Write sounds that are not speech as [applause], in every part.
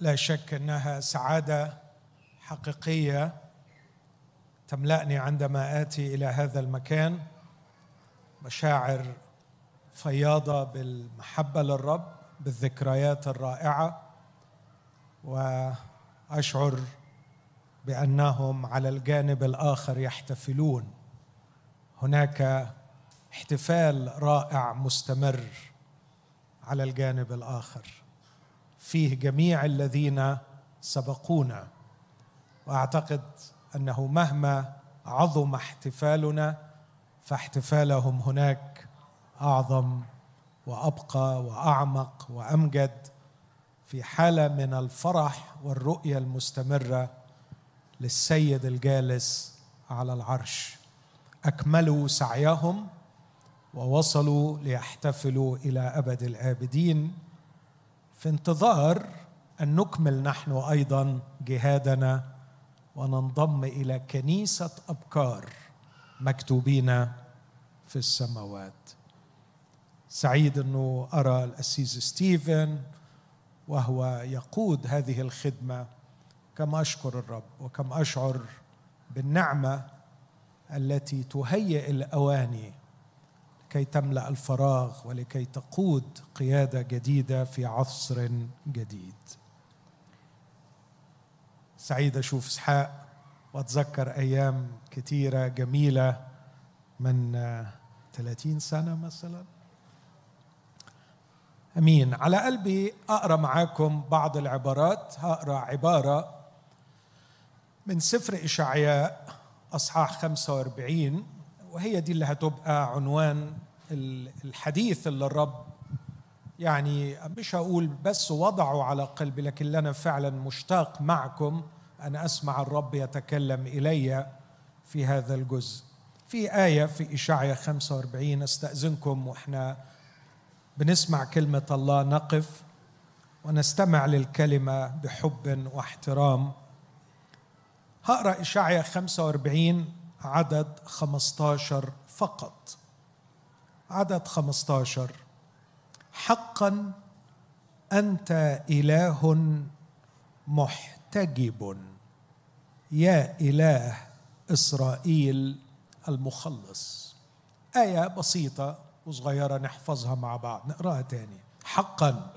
لا شك أنها سعادة حقيقية تملأني عندما آتي إلى هذا المكان. مشاعر فياضة بالمحبة للرب بالذكريات الرائعة وأشعر بأنهم على الجانب الآخر يحتفلون. هناك احتفال رائع مستمر على الجانب الآخر. فيه جميع الذين سبقونا. وأعتقد أنه مهما عظم احتفالنا فاحتفالهم هناك أعظم وأبقى وأعمق وأمجد في حالة من الفرح والرؤية المستمرة للسيد الجالس على العرش. أكملوا سعيهم ووصلوا ليحتفلوا إلى أبد الآبدين في انتظار أن نكمل نحن أيضا جهادنا وننضم إلى كنيسة أبكار مكتوبين في السماوات. سعيد أنه أرى الأسيس ستيفن وهو يقود هذه الخدمة. كم أشكر الرب وكم أشعر بالنعمة التي تهيئ الأواني لكي تملأ الفراغ ولكي تقود قيادة جديدة في عصر جديد. سعيد أشوف إسحاق وأتذكر أيام كثيرة جميلة من 30 سنة مثلا. أمين. على قلبي أقرأ معاكم بعض العبارات. هقرأ عبارة من سفر إشعياء أصحاح 45 وهي دي اللي هتبقى عنوان الحديث اللي الرب يعني مش هقول بس وضعه على قلبي لكن أنا فعلا مشتاق معكم أن أسمع الرب يتكلم إلي في هذا الجزء. في آية في إشعيا 45 أستأذنكم وإحنا بنسمع كلمة الله نقف ونستمع للكلمة بحب واحترام. هقرأ إشعيا 45 عدد 15 فقط. عدد 15 حقا أنت إله محتجب. يا إله إسرائيل المخلص. آية بسيطة وصغيرة نحفظها مع بعض نقراها تاني. حقا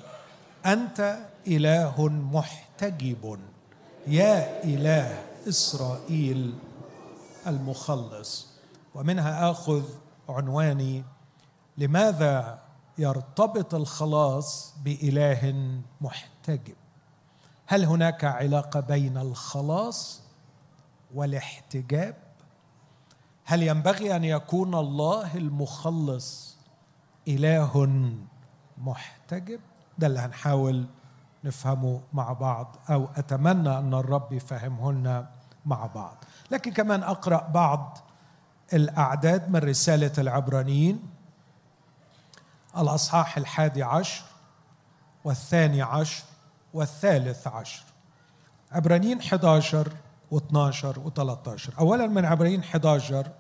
أنت إله محتجب. يا إله إسرائيل المخلص ومنها آخذ عنواني لماذا يرتبط الخلاص بإله محتجب؟ هل هناك علاقة بين الخلاص والاحتجاب؟ هل ينبغي أن يكون الله المخلص إله محتجب؟ ده اللي هنحاول نفهمه مع بعض أو أتمنى أن الرب يفهمه لنا مع بعض. لكن كمان أقرأ بعض الأعداد من رسالة العبرانيين. الأصحاح الحادي عشر والثاني عشر والثالث عشر. عبرانيين 11 و12 و13 اولا من عبرين 11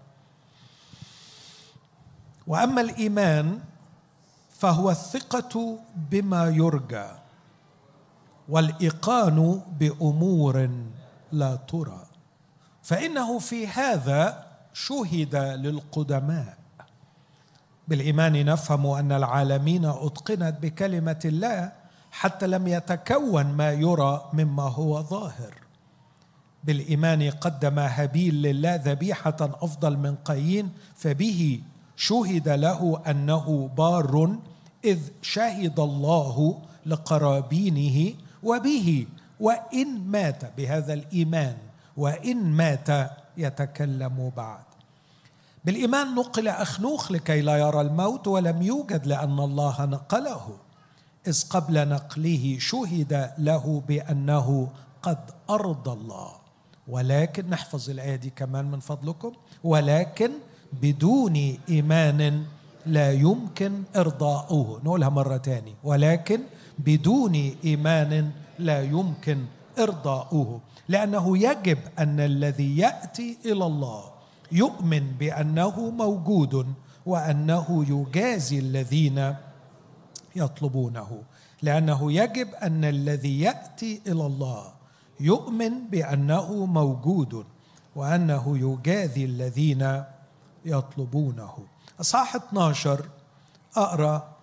وأما الإيمان فهو الثقة بما يرجى والإيقان بأمور لا ترى. فإنه في هذا شهد للقدماء. بالإيمان نفهم أن العالمين أتقنت بكلمة الله حتى لم يتكون ما يرى مما هو ظاهر. بالإيمان قدم هابيل لله ذبيحة أفضل من قايين فبه شهد له أنه بار إذ شهد الله لقرابينه وبه وإن مات بهذا الإيمان وإن مات يتكلم بعد. بالإيمان نقل أخنوخ لكي لا يرى الموت ولم يوجد لأن الله نقله. إذ قبل نقله شهد له بأنه قد ارضى الله. ولكن نحفظ الآية دي كمان من فضلكم. ولكن بدون إيمان لا يمكن إرضاؤه. نقولها مرة تاني. ولكن بدون إيمان لا يمكن إرضاؤه لأنه يجب أن الذي يأتي إلى الله يؤمن بأنه موجود وأنه يجازي الذين يطلبونه. لأنه يجب أن الذي يأتي إلى الله يؤمن بأنه موجود وأنه يجازي الذين يطلبونه. اصحاح 12 أقرأ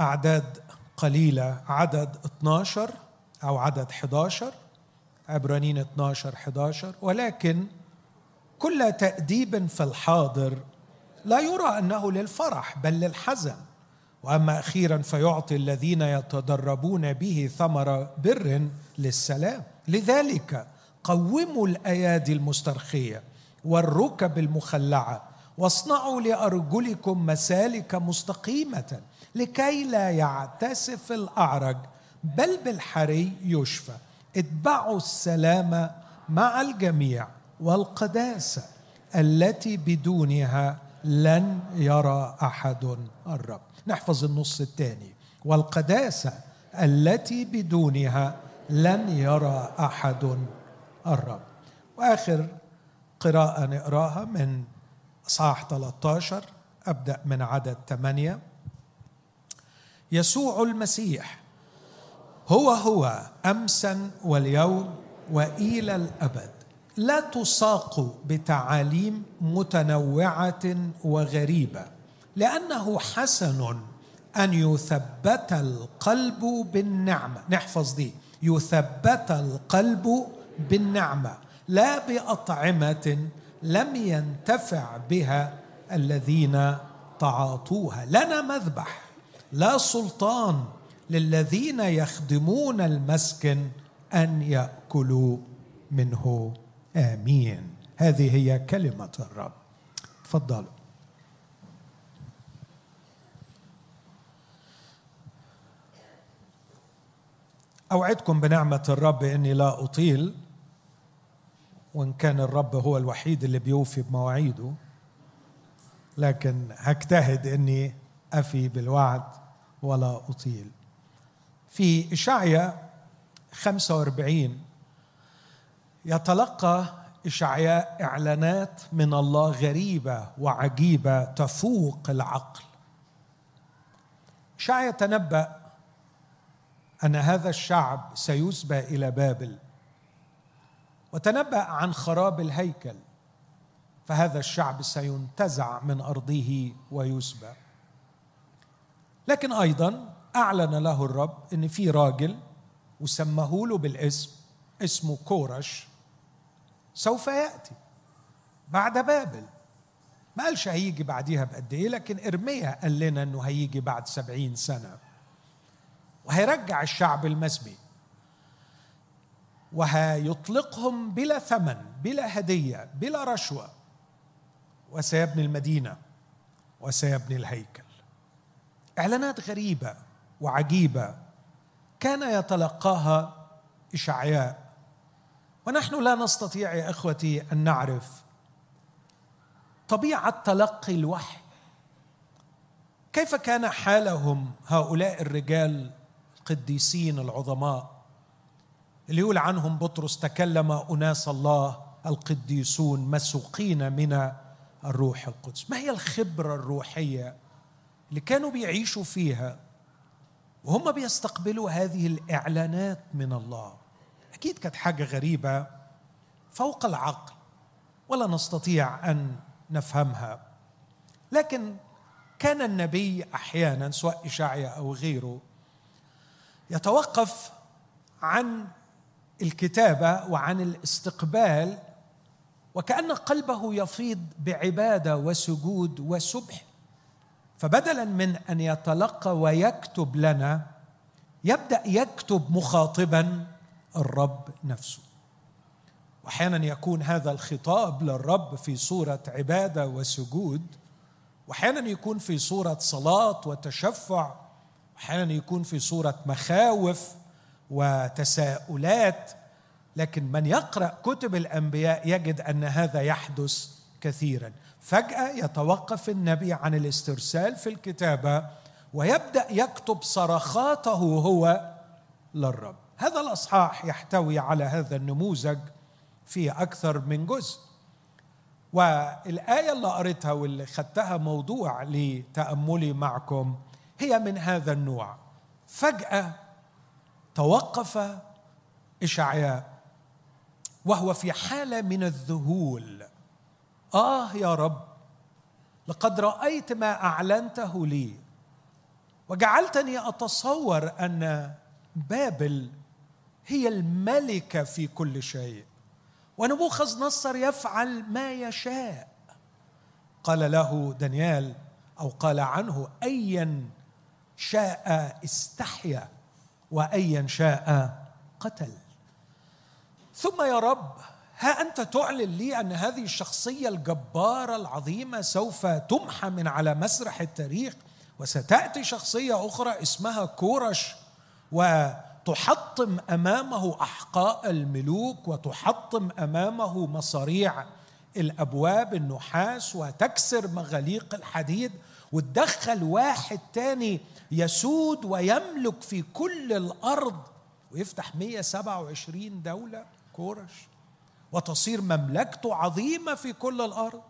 أعداد قليلة عدد 12 أو عدد 11 عبرانيين 12 11 ولكن كل تأديب في الحاضر لا يرى أنه للفرح بل للحزن. وأما أخيرا فيعطي الذين يتدربون به ثمر بر للسلام. لذلك قوموا الأيادي المسترخية والركب المخلعة واصنعوا لأرجلكم مسالك مستقيمة لكي لا يعتسف الأعرج بل بالحري يشفى. اتبعوا السلام مع الجميع والقداسه التي بدونها لن يرى أحد الرب. نحفظ النص الثاني. والقداسه التي بدونها لن يرى أحد الرب. وآخر قراءة نقراها من اصحاح 13 أبدأ من عدد 8 يسوع المسيح هو هو امسا واليوم وإلى الأبد. لا تساق بتعاليم متنوعة وغريبة لأنه حسن أن يثبت القلب بالنعمة. نحفظ دي. يثبت القلب بالنعمة لا بأطعمة لم ينتفع بها الذين تعاطوها. لنا مذبح لا سلطان للذين يخدمون المسكن أن يأكلوا منه. آمين. هذه هي كلمة الرب. تفضلوا أوعدكم بنعمة الرب إني لا أطيل وإن كان الرب هو الوحيد اللي بيوفي بمواعيده لكن هجتهد إني أفي بالوعد ولا أطيل. في إشعيا 45 يتلقى اشعياء إعلانات من الله غريبة وعجيبة تفوق العقل. إشعيا تنبأ أن هذا الشعب سيسبى إلى بابل وتنبأ عن خراب الهيكل فهذا الشعب سينتزع من أرضه ويسبى. لكن أيضا أعلن له الرب إن في راجل وسماه له بالاسم اسمه كورش سوف يأتي بعد بابل. ما قالش هيجي بعديها بقد إيه لكن إرميا قال لنا إنه هيجي بعد سبعين سنة. وهيرجع الشعب المسبي. وهيطلقهم بلا ثمن بلا هدية بلا رشوة. وسيبني المدينة وسيبني الهيكل. إعلانات غريبة. وعجيبة. كان يتلقاها إشعياء. ونحن لا نستطيع يا إخوتي أن نعرف طبيعة تلقي الوحي. كيف كان حالهم هؤلاء الرجال القديسين العظماء؟ اللي يقول عنهم بطرس تكلم أناس الله القديسون مسوقين من الروح القدس. ما هي الخبرة الروحية اللي كانوا بيعيشوا فيها؟ وهم بيستقبلوا هذه الإعلانات من الله. أكيد كانت حاجة غريبة فوق العقل ولا نستطيع أن نفهمها. لكن كان النبي أحيانا سواء اشعيا أو غيره يتوقف عن الكتابة وعن الاستقبال وكأن قلبه يفيض بعبادة وسجود وسبح فبدلا من أن يتلقى ويكتب لنا يبدأ يكتب مخاطبا الرب نفسه. واحيانا يكون هذا الخطاب للرب في صورة عبادة وسجود واحيانا يكون في صورة صلاة وتشفع أحيانا يكون في صورة مخاوف وتساؤلات. لكن من يقرأ كتب الأنبياء يجد أن هذا يحدث كثيرا. فجأة يتوقف النبي عن الاسترسال في الكتابة ويبدأ يكتب صرخاته هو للرب. هذا الإصحاح يحتوي على هذا النموذج في أكثر من جزء. والآية اللي قريتها واللي خدتها موضوع لتأملي معكم هي من هذا النوع. فجأة توقف إشعياء وهو في حالة من الذهول. آه يا رب لقد رأيت ما أعلنته لي وجعلتني أتصور أن بابل هي الملكه في كل شيء ونبوخذ نصر يفعل ما يشاء. قال له دانيال أو قال عنه ايا شاء استحيا وايا شاء قتل. ثم يا رب ها أنت تعلن لي أن هذه الشخصية الجبارة العظيمة سوف تمحى من على مسرح التاريخ وستأتي شخصية أخرى اسمها كورش وتحطم أمامه أحقاء الملوك وتحطم أمامه مصاريع الأبواب النحاس وتكسر مغاليق الحديد وتدخل واحد تاني يسود ويملك في كل الأرض. ويفتح 127 دولة كورش. وتصير مملكته عظيمة في كل الأرض.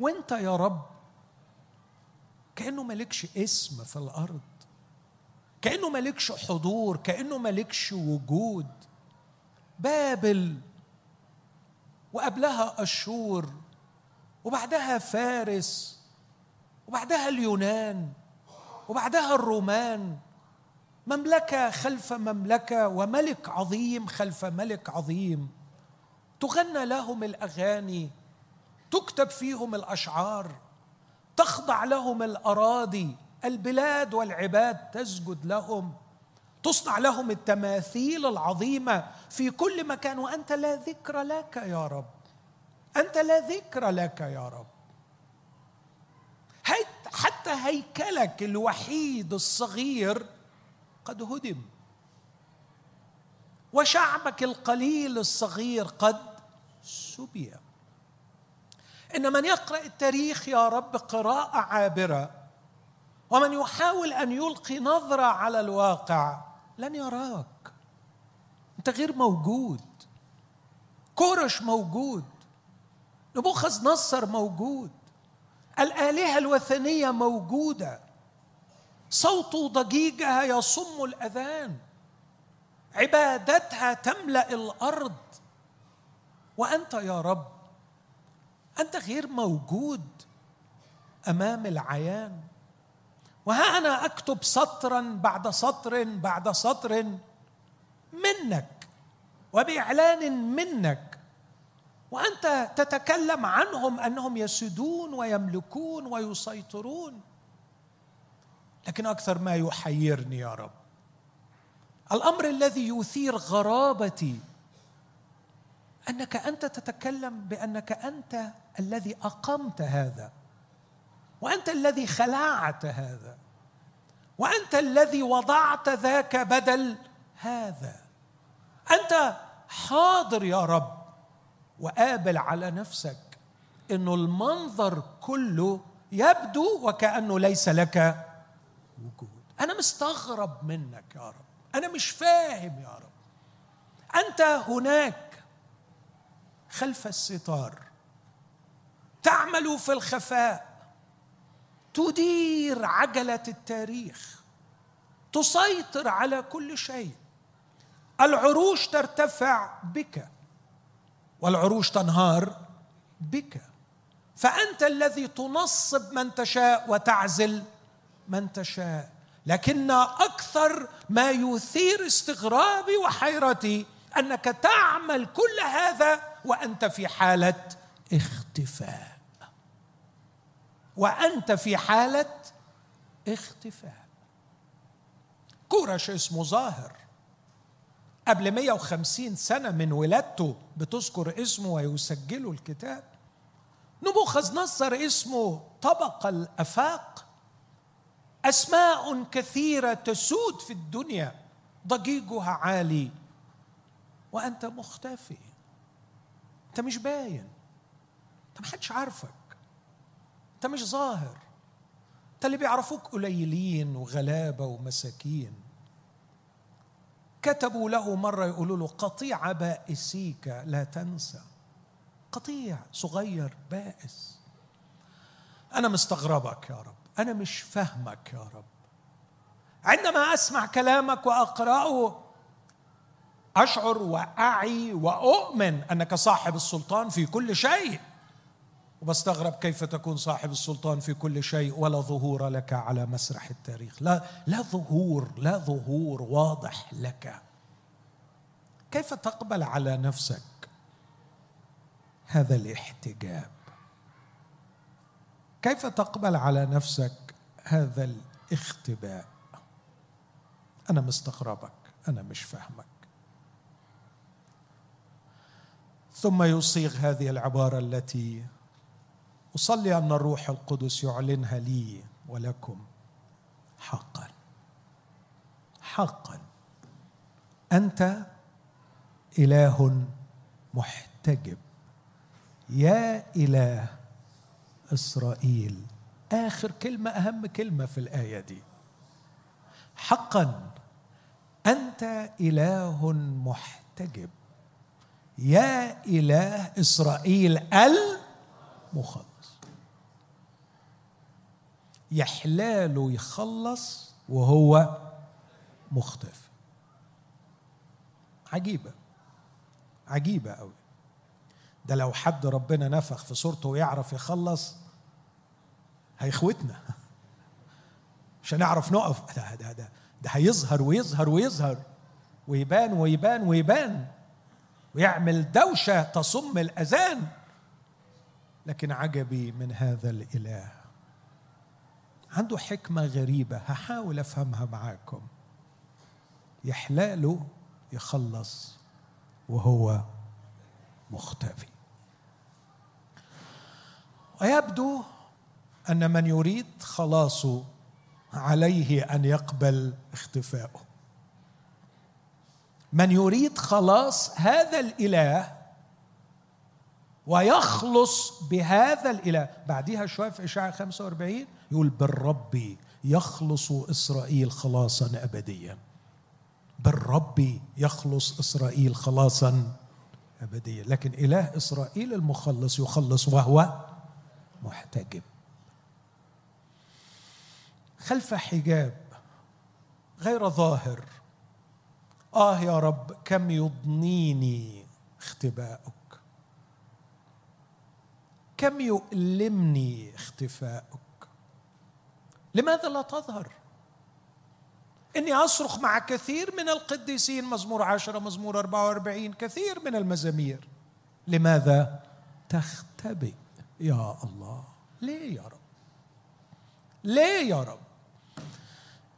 وانت يا رب كأنه مالكش اسم في الأرض. كأنه مالكش حضور كأنه مالكش وجود. بابل وقبلها أشور وبعدها فارس وبعدها اليونان وبعدها الرومان. مملكة خلف مملكة وملك عظيم خلف ملك عظيم. تغنى لهم الأغاني تكتب فيهم الأشعار تخضع لهم الأراضي البلاد والعباد تسجد لهم تصنع لهم التماثيل العظيمة في كل مكان. وأنت لا ذكر لك يا رب أنت لا ذكر لك يا رب. حتى هيكلك الوحيد الصغير قد هدم وشعبك القليل الصغير قد سبي ان من يقرأ التاريخ يا رب قراءة عابرة ومن يحاول أن يلقي نظرة على الواقع لن يراك. أنت غير موجود. كورش موجود. نبوخذ نصر موجود. الآلهة الوثنية موجودة. صوت ضجيجها يصم الأذان. عبادتها تملأ الأرض. وأنت يا رب أنت غير موجود أمام العيان. وها أنا أكتب سطرا بعد سطر بعد سطر منك وبإعلان منك. وأنت تتكلم عنهم أنهم يسودون ويملكون ويسيطرون. لكن أكثر ما يحيرني يا رب الأمر الذي يثير غرابتي أنك أنت تتكلم بأنك أنت الذي أقمت هذا وأنت الذي خلعت هذا وأنت الذي وضعت ذاك بدل هذا. أنت حاضر يا رب وقابل على نفسك انه المنظر كله يبدو وكأنه ليس لك وجود. أنا مستغرب منك يا رب أنا مش فاهم يا رب. أنت هناك خلف الستار. تعمل في الخفاء. تدير عجلة التاريخ. تسيطر على كل شيء. العروش ترتفع بك. والعروش تنهار بك. فأنت الذي تنصب من تشاء وتعزل من تشاء. لكن أكثر ما يثير استغرابي وحيرتي أنك تعمل كل هذا وأنت في حالة اختفاء. وأنت في حالة اختفاء. كورش اسمه ظاهر. قبل 150 سنة من ولادته بتذكر اسمه ويسجله الكتاب. نبوخذ نصر اسمه طبق الأفاق. أسماء كثيرة تسود في الدنيا. ضجيجها عالي. وأنت مختفي. أنت مش باين. أنت محدش عارفك. أنت مش ظاهر. أنت اللي بيعرفوك قليلين وغلابة ومساكين. كتبوا له مرة يقولوا له قطيع بائسيك لا تنسى. قطيع صغير بائس. أنا مستغربك يا رب. أنا مش فاهمك يا رب. عندما أسمع كلامك وأقرأه أشعر وأعي وأؤمن أنك صاحب السلطان في كل شيء. وبستغرب كيف تكون صاحب السلطان في كل شيء ولا ظهور لك على مسرح التاريخ. لا لا ظهور لا ظهور واضح لك. كيف تقبل على نفسك هذا الاحتجاب؟ كيف تقبل على نفسك هذا الاختباء؟ أنا مستغربك أنا مش فاهمك. ثم يصيغ هذه العبارة التي أصلي أن الروح القدس يعلنها لي ولكم حقا. حقا. أنت إله محتجب. يا إله إسرائيل. آخر كلمة أهم كلمة في الآية دي. حقا. أنت إله محتجب. يا إله إسرائيل المخلص. يحلاله يخلص وهو مختفي. عجيبة. عجيبة قوي ده لو حد ربنا نفخ في صورته ويعرف يخلص هيخوتنا. [laughs] مش هنعرف نقف. ده ده ده ده هيظهر ويظهر ويظهر. ويبان ويبان ويبان. ويعمل دوشة تصم الأذان لكن عجبي من هذا الإله. عنده حكمة غريبة هحاول أفهمها معاكم. يحلاله يخلص وهو مختفي. ويبدو أن من يريد خلاصه عليه أن يقبل اختفاؤه. من يريد خلاص هذا الإله ويخلص بهذا الإله. بعدها شوية في اشعياء 45 يقول بالرب يخلص إسرائيل خلاصا ابديا. بالرب يخلص إسرائيل خلاصا ابديا. لكن إله إسرائيل المخلص يخلص وهو محتجب. خلف حجاب غير ظاهر آه يا رب كم يضنيني اختباؤك؟ كم يؤلمني اختفاؤك؟ لماذا لا تظهر؟ إني أصرخ مع كثير من القديسين مزمور عشرة مزمور أربعة وأربعين كثير من المزامير. لماذا تختبئ يا الله؟ ليه يا رب؟ ليه يا رب؟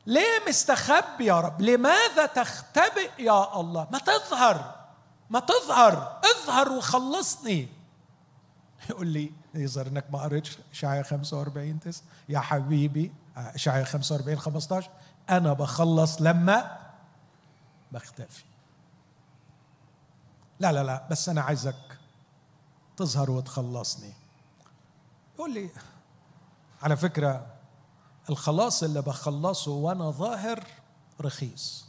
ليه مستخبي يا رب؟ لماذا تختبئ يا الله؟ ما تظهر ما تظهر اظهر وخلصني. يقول لي يظهر إنك ما قريتش اشعياء 45 9 يا حبيبي اشعياء 45 15 أنا بخلص لما بختفي. لا لا لا بس أنا عايزك تظهر وتخلصني. يقول لي على فكرة الخلاص اللي بخلصه وأنا ظاهر رخيص.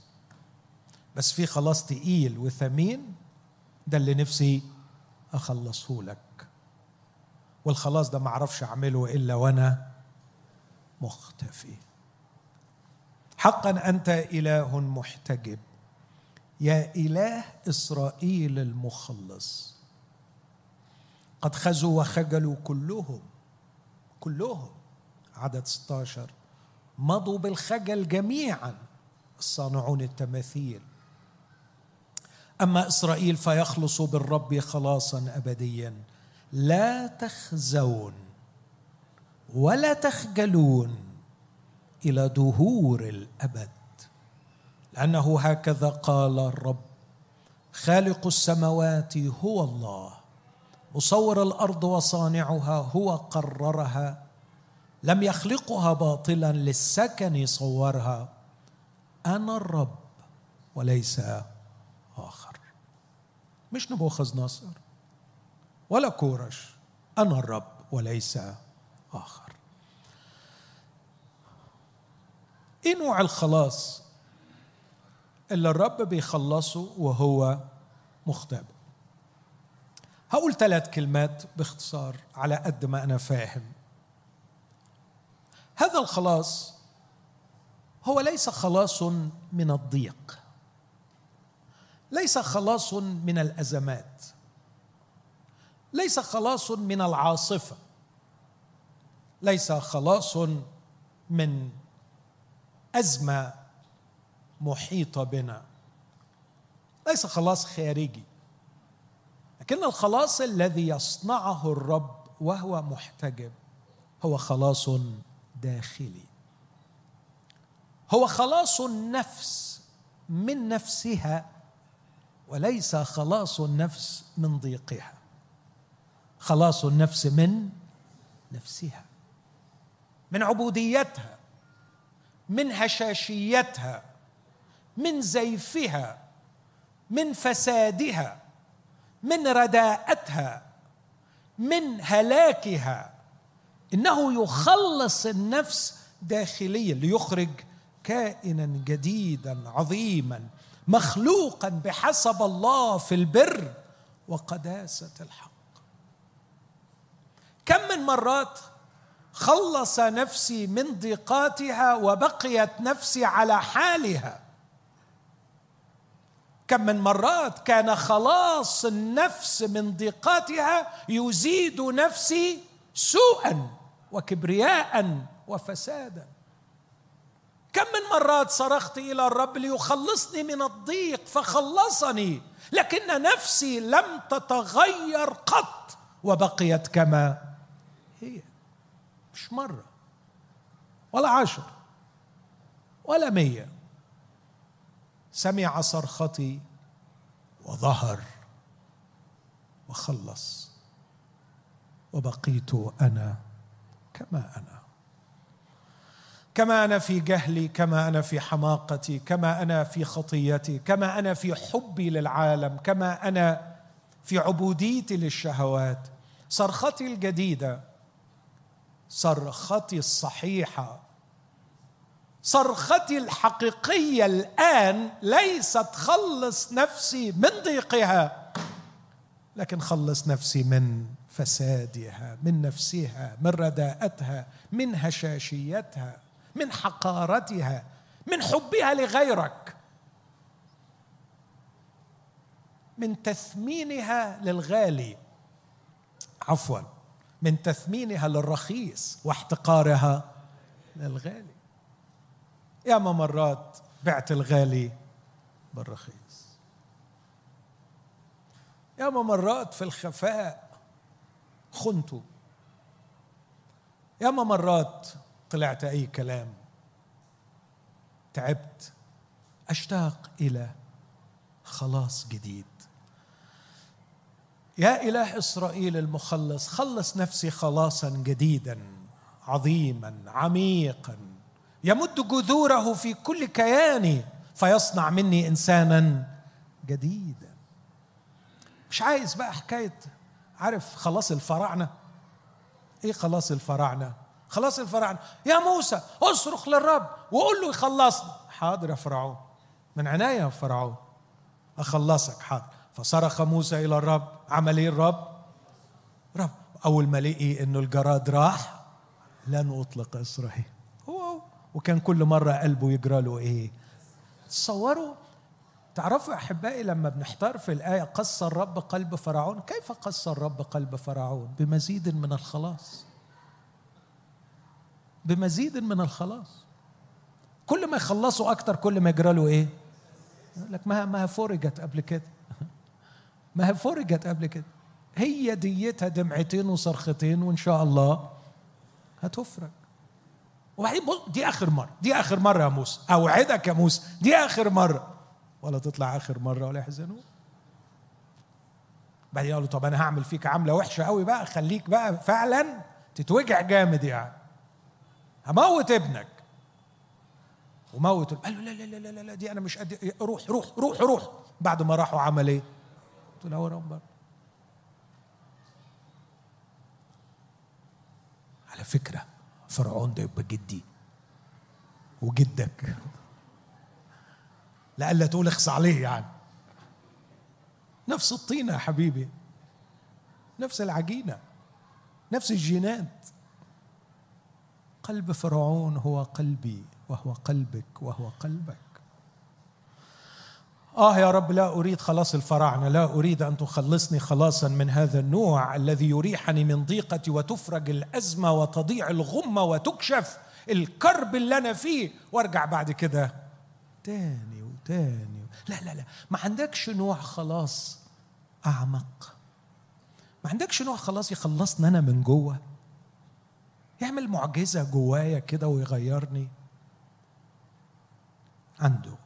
بس في خلاص تقيل وثمين ده اللي نفسي أخلصه لك. والخلاص ده ما أعرفش أعمله إلا وأنا مختفي. حقا أنت إله محتجب. يا إله إسرائيل المخلص. قد خزوا وخجلوا كلهم كلهم. عدد 16 مضوا بالخجل جميعا. الصانعون التماثيل. أما إسرائيل فيخلص بالرب خلاصا ابديا. لا تخزون ولا تخجلون إلى دهور الأبد. لأنه هكذا قال الرب خالق السماوات هو الله. مصور الأرض وصانعها هو قررها. لم يخلقها باطلا للسكن صورها. أنا الرب وليس آخر. مش نبوخذ نصر ولا كورش. أنا الرب وليس آخر. إيه نوع الخلاص اللي الرب بيخلصه وهو مختبئ؟ هقول ثلاث كلمات باختصار على قد ما أنا فاهم. هذا الخلاص هو ليس خلاص من الضيق ليس خلاص من الأزمات ليس خلاص من العاصفة ليس خلاص من أزمة محيطة بنا ليس خلاص خارجي لكن الخلاص الذي يصنعه الرب وهو محتجب هو خلاص داخلي. هو خلاص النفس من نفسها وليس خلاص النفس من ضيقها. خلاص النفس من نفسها من عبوديتها من هشاشيتها من زيفها من فسادها من رداءتها من هلاكها. إنه يخلص النفس داخليا ليخرج كائنا جديدا عظيما مخلوقا بحسب الله في البر وقداسة الحق. كم من مرات خلص نفسي من ضيقاتها وبقيت نفسي على حالها. كم من مرات كان خلاص النفس من ضيقاتها يزيد نفسي سوءا. وكبرياء وفسادا. كم من مرات صرخت إلى الرب ليخلصني من الضيق فخلصني لكن نفسي لم تتغير قط وبقيت كما هي. مش مرة ولا عشر ولا مية. سمع صرختي وظهر وخلص وبقيت أنا كما أنا. كما أنا في جهلي كما أنا في حماقتي كما أنا في خطيتي كما أنا في حبي للعالم كما أنا في عبوديتي للشهوات. صرختي الجديدة صرختي الصحيحة. صرختي الحقيقية الآن ليست خلص نفسي من ضيقها لكن خلص نفسي من فسادها من نفسها من رداءتها من هشاشيتها من حقارتها من حبها لغيرك. من تثمينها للغالي. عفوا. من تثمينها للرخيص واحتقارها للغالي. ياما مرات بعت الغالي بالرخيص. ياما مرات في الخفاء خنته ياما مرات طلعت أي كلام. تعبت. أشتاق إلى خلاص جديد. يا إله إسرائيل المخلص خلص نفسي خلاصا جديدا عظيما عميقا. يمد جذوره في كل كياني فيصنع مني انسانا جديدا. مش عايز بقى حكاية عارف خلاص الفراعنة؟ إيه خلاص الفراعنة؟ خلاص الفراعنة. يا موسى اصرخ للرب وقول له يخلصنا حاضر يا فرعون. من عناية يا فرعون. أخلصك حاضر. فصرخ موسى إلى الرب. عمل إيه الرب؟ رب أول ما لقي إنه الجراد راح لن أطلق إسرائيل. هو وكان كل مرة قلبه يجرى له إيه؟ تصوروا تعرفوا أحبائي لما بنحتار في الآية قص الرب قلب فرعون؟ كيف قص الرب قلب فرعون؟ بمزيد من الخلاص. بمزيد من الخلاص. كل ما يخلصوا أكتر كل ما يجرى له إيه لك ما ما فرجت قبل كده. [laughs] ما هي فرجت قبل كده. هي ديتها دمعتين وصرختين وإن شاء الله هتفرج وبعدين دي آخر مرة. دي آخر مرة يا موسى. أوعدك يا موسى. دي آخر مرة. ولا تطلع آخر مرة ولا يحزنون بعدين قالوا طب أنا هعمل فيك عملة وحشة قوي بقى خليك بقى فعلا تتوجع جامد يعني. هموت ابنك. وموت. قال له لا لا لا لا لا دي أنا مش قد روح روح روح روح. بعد ما راحوا عمل إيه؟ قلت له رب على فكرة فرعون ده يبقى جدي. وجدك. لألا تقول اخص عليه يعني. نفس الطينة يا حبيبي. نفس العجينة. نفس الجينات. قلب فرعون هو قلبي وهو قلبك وهو قلبك. آه يا رب لا أريد خلاص الفراعنة لا أريد أن تخلصني خلاصا من هذا النوع الذي يريحني من ضيقتي وتفرج الأزمة وتضيع الغمة وتكشف الكرب اللي أنا فيه. وارجع بعد كده تاني وتاني لا لا لا. ما عندكش نوع خلاص أعمق. ما عندكش نوع خلاص يخلصني أنا من جوه. يعمل معجزة جوايا كده ويغيرني. عنده.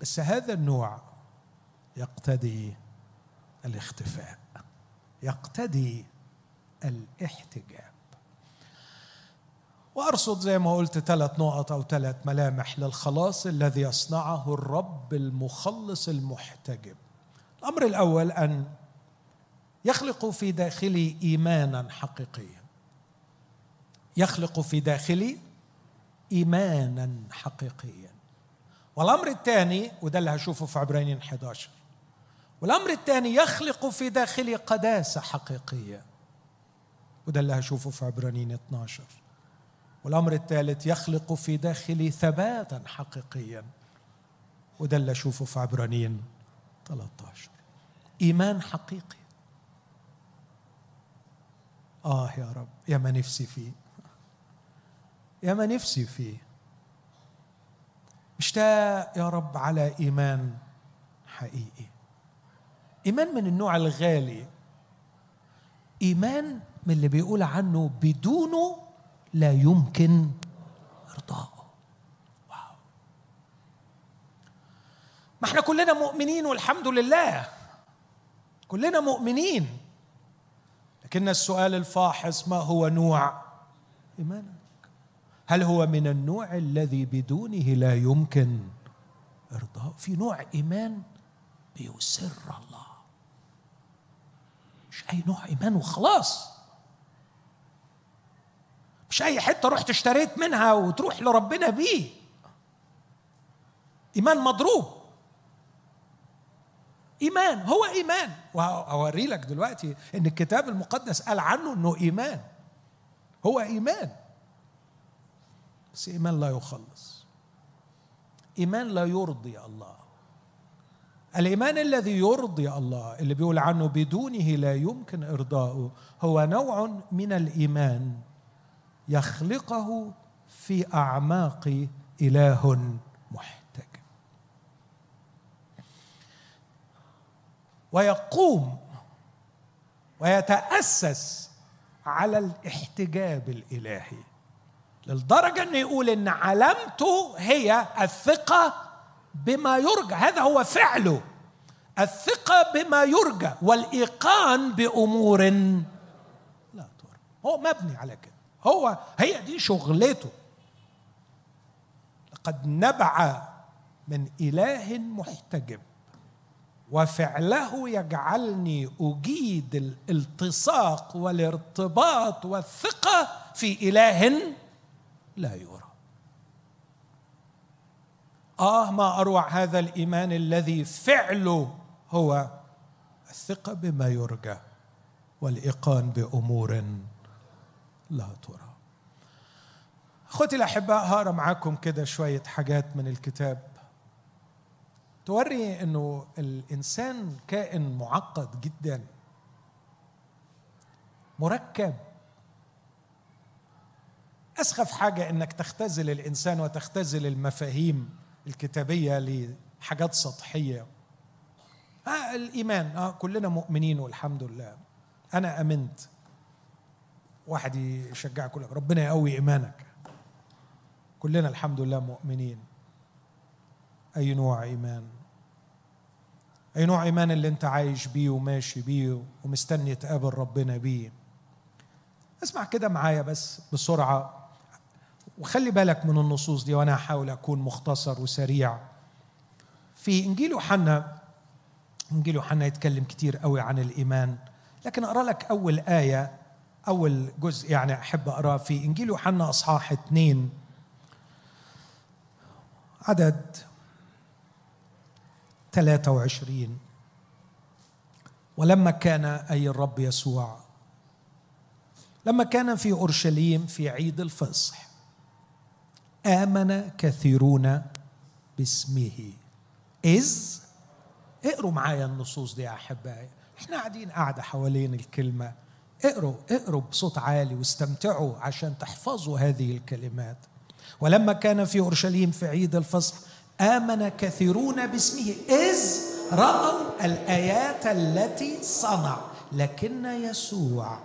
بس هذا النوع يقتدي الاختفاء. يقتدي الاحتجاب وأرصد زي ما قلت ثلاث نقط أو ثلاث ملامح للخلاص الذي يصنعه الرب المخلص المحتجب. الأمر الأول أن يخلق في داخلي إيمانا حقيقيا. يخلق في داخلي إيمانا حقيقيا. والأمر الثاني وده اللي هشوفه في عبرانيين 11 والأمر الثاني يخلق في داخلي قداسة حقيقية. وده اللي هشوفه في عبرانيين 12 والأمر الثالث يخلق في داخلي ثباتا حقيقيا. وده اللي اشوفه في عبرانيين 13 إيمان حقيقي. آه يا رب يا ما نفسي فيه. يا ما نفسي فيه. مشتاق يا رب على إيمان حقيقي. إيمان من النوع الغالي. إيمان من اللي بيقول عنه بدونه لا يمكن ارضائه واو. ما إحنا كلنا مؤمنين والحمد لله. كلنا مؤمنين. لكن السؤال الفاحص ما هو نوع إيمانك؟ هل هو من النوع الذي بدونه لا يمكن ارضاء في نوع إيمان بيسر الله. مش أي نوع إيمان وخلاص. مش أي حتة رحت اشتريت منها وتروح لربنا بيه. إيمان مضروب. إيمان هو إيمان. وهوري لك دلوقتي إن الكتاب المقدس قال عنه إنه إيمان. هو إيمان. بس إيمان لا يخلص. إيمان لا يرضي الله. الإيمان الذي يرضي الله اللي بيقول عنه بدونه لا يمكن إرضاؤه هو نوع من الإيمان. يخلقه في أعماق إله محتج ويقوم ويتأسس على الاحتجاب الإلهي للدرجة إنه يقول إن علامته هي الثقة بما يرجى. هذا هو فعله. الثقة بما يرجى والإيقان بأمور لا ترى. هو مبني على كده. هو هي دي شغلته. لقد نبع من إله محتجب وفعله يجعلني أجيد الالتصاق والارتباط والثقة في إله لا يرى. آه ما أروع هذا الإيمان الذي فعله هو الثقة بما يرجى والإيقان بأمور لا ترى. أخوتي الاحباء هقرا معاكم كده شوية حاجات من الكتاب. توري إنه الإنسان كائن معقد جدا. مركب. أسخف حاجة إنك تختزل الإنسان وتختزل المفاهيم الكتابية لحاجات سطحية. آه الإيمان. آه كلنا مؤمنين والحمد لله. أنا آمنت. واحد يشجعك يقول ربنا يقوي إيمانك. كلنا الحمد لله مؤمنين. أي نوع إيمان؟ أي نوع إيمان اللي أنت عايش بيه وماشي بيه ومستني تقابل ربنا بيه؟ اسمع كده معايا بس بسرعة. وخلي بالك من النصوص دي وأنا هحاول أكون مختصر وسريع. في إنجيل يوحنا إنجيل يوحنا يتكلم كتير قوي عن الإيمان. لكن أقرأ لك أول آية أول جزء يعني أحب اقراه في إنجيل يوحنا أصحاح اثنين. عدد 23 ولما كان أي الرب يسوع لما كان في أورشليم في عيد الفصح آمن كثيرون باسمه. اذ اقروا معايا النصوص دي يا أحبائي. إحنا قاعدين قاعدة حوالين الكلمة. اقروا اقروا بصوت عالي واستمتعوا عشان تحفظوا هذه الكلمات. ولما كان في أورشليم في عيد الفصح آمن كثيرون باسمه إذ رأوا الآيات التي صنع لكن يسوع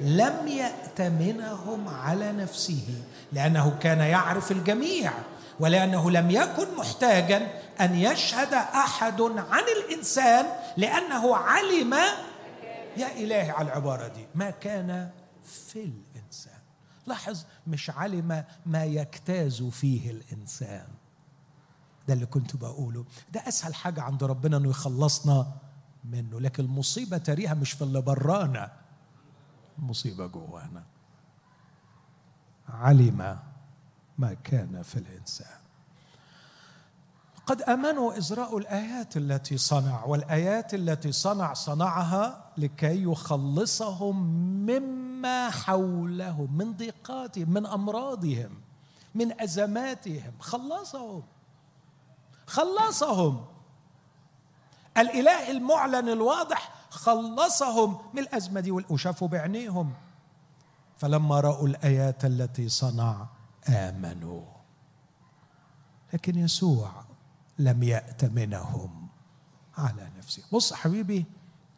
لم يأتمنهم على نفسه لأنه كان يعرف الجميع ولأنه لم يكن محتاجا أن يشهد أحد عن الإنسان لأنه علم يا إلهي على العبارة دي ما كان في الإنسان. لاحظ مش علم ما يجتاز فيه الإنسان. ده اللي كنت بقوله. ده أسهل حاجة عند ربنا أنه يخلصنا منه لكن المصيبة تريها مش في اللي برانا المصيبة جوانا. علم ما كان في الإنسان. قد أمنوا إزراء الآيات التي صنع والآيات التي صنع صنعها لكي يخلصهم مما حولهم من ضيقاتهم من أمراضهم من أزماتهم. خلصهم. خلصهم. الإله المعلن الواضح خلصهم من الأزمة دي وشافوا بعينيهم. فلما رأوا الآيات التي صنع آمنوا. لكن يسوع لم يأتمنهم على نفسه بص حبيبي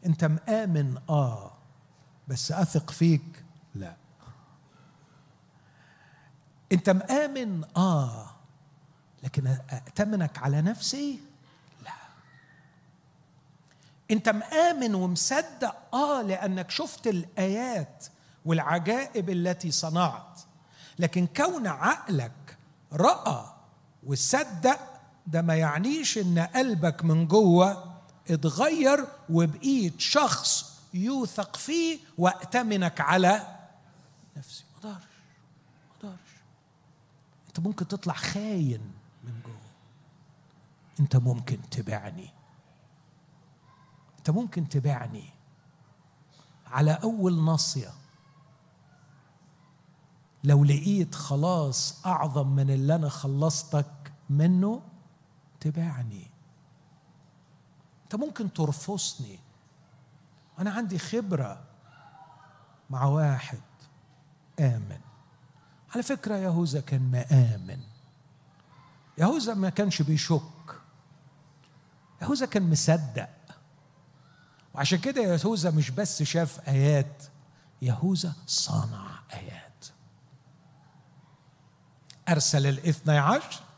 أنت مآمن آه. بس أثق فيك لا. أنت مآمن آه. لكن أأتمنك على نفسي؟ لا. أنت مآمن ومصدق آه لأنك شفت الآيات والعجائب التي صنعت. لكن كون عقلك رأى وصدق ده ما يعنيش إن قلبك من جوه اتغير وبقيت شخص يوثق فيه وأتمنك على نفسي. ما أقدرش ما أقدرش. أنت ممكن تطلع خاين من جوه. أنت ممكن تبعني. أنت ممكن تبعني على أول ناصية. لو لقيت خلاص أعظم من اللي أنا خلصتك منه تبعني. انت ممكن ترفضني أنا عندي خبرة مع واحد آمن. على فكرة يهوذا كان مآمن يهوذا ما كانش بيشك. يهوذا كان مصدق. وعشان كده يهوذا مش بس شاف آيات يهوذا صنع آيات. أرسل الاثني عشر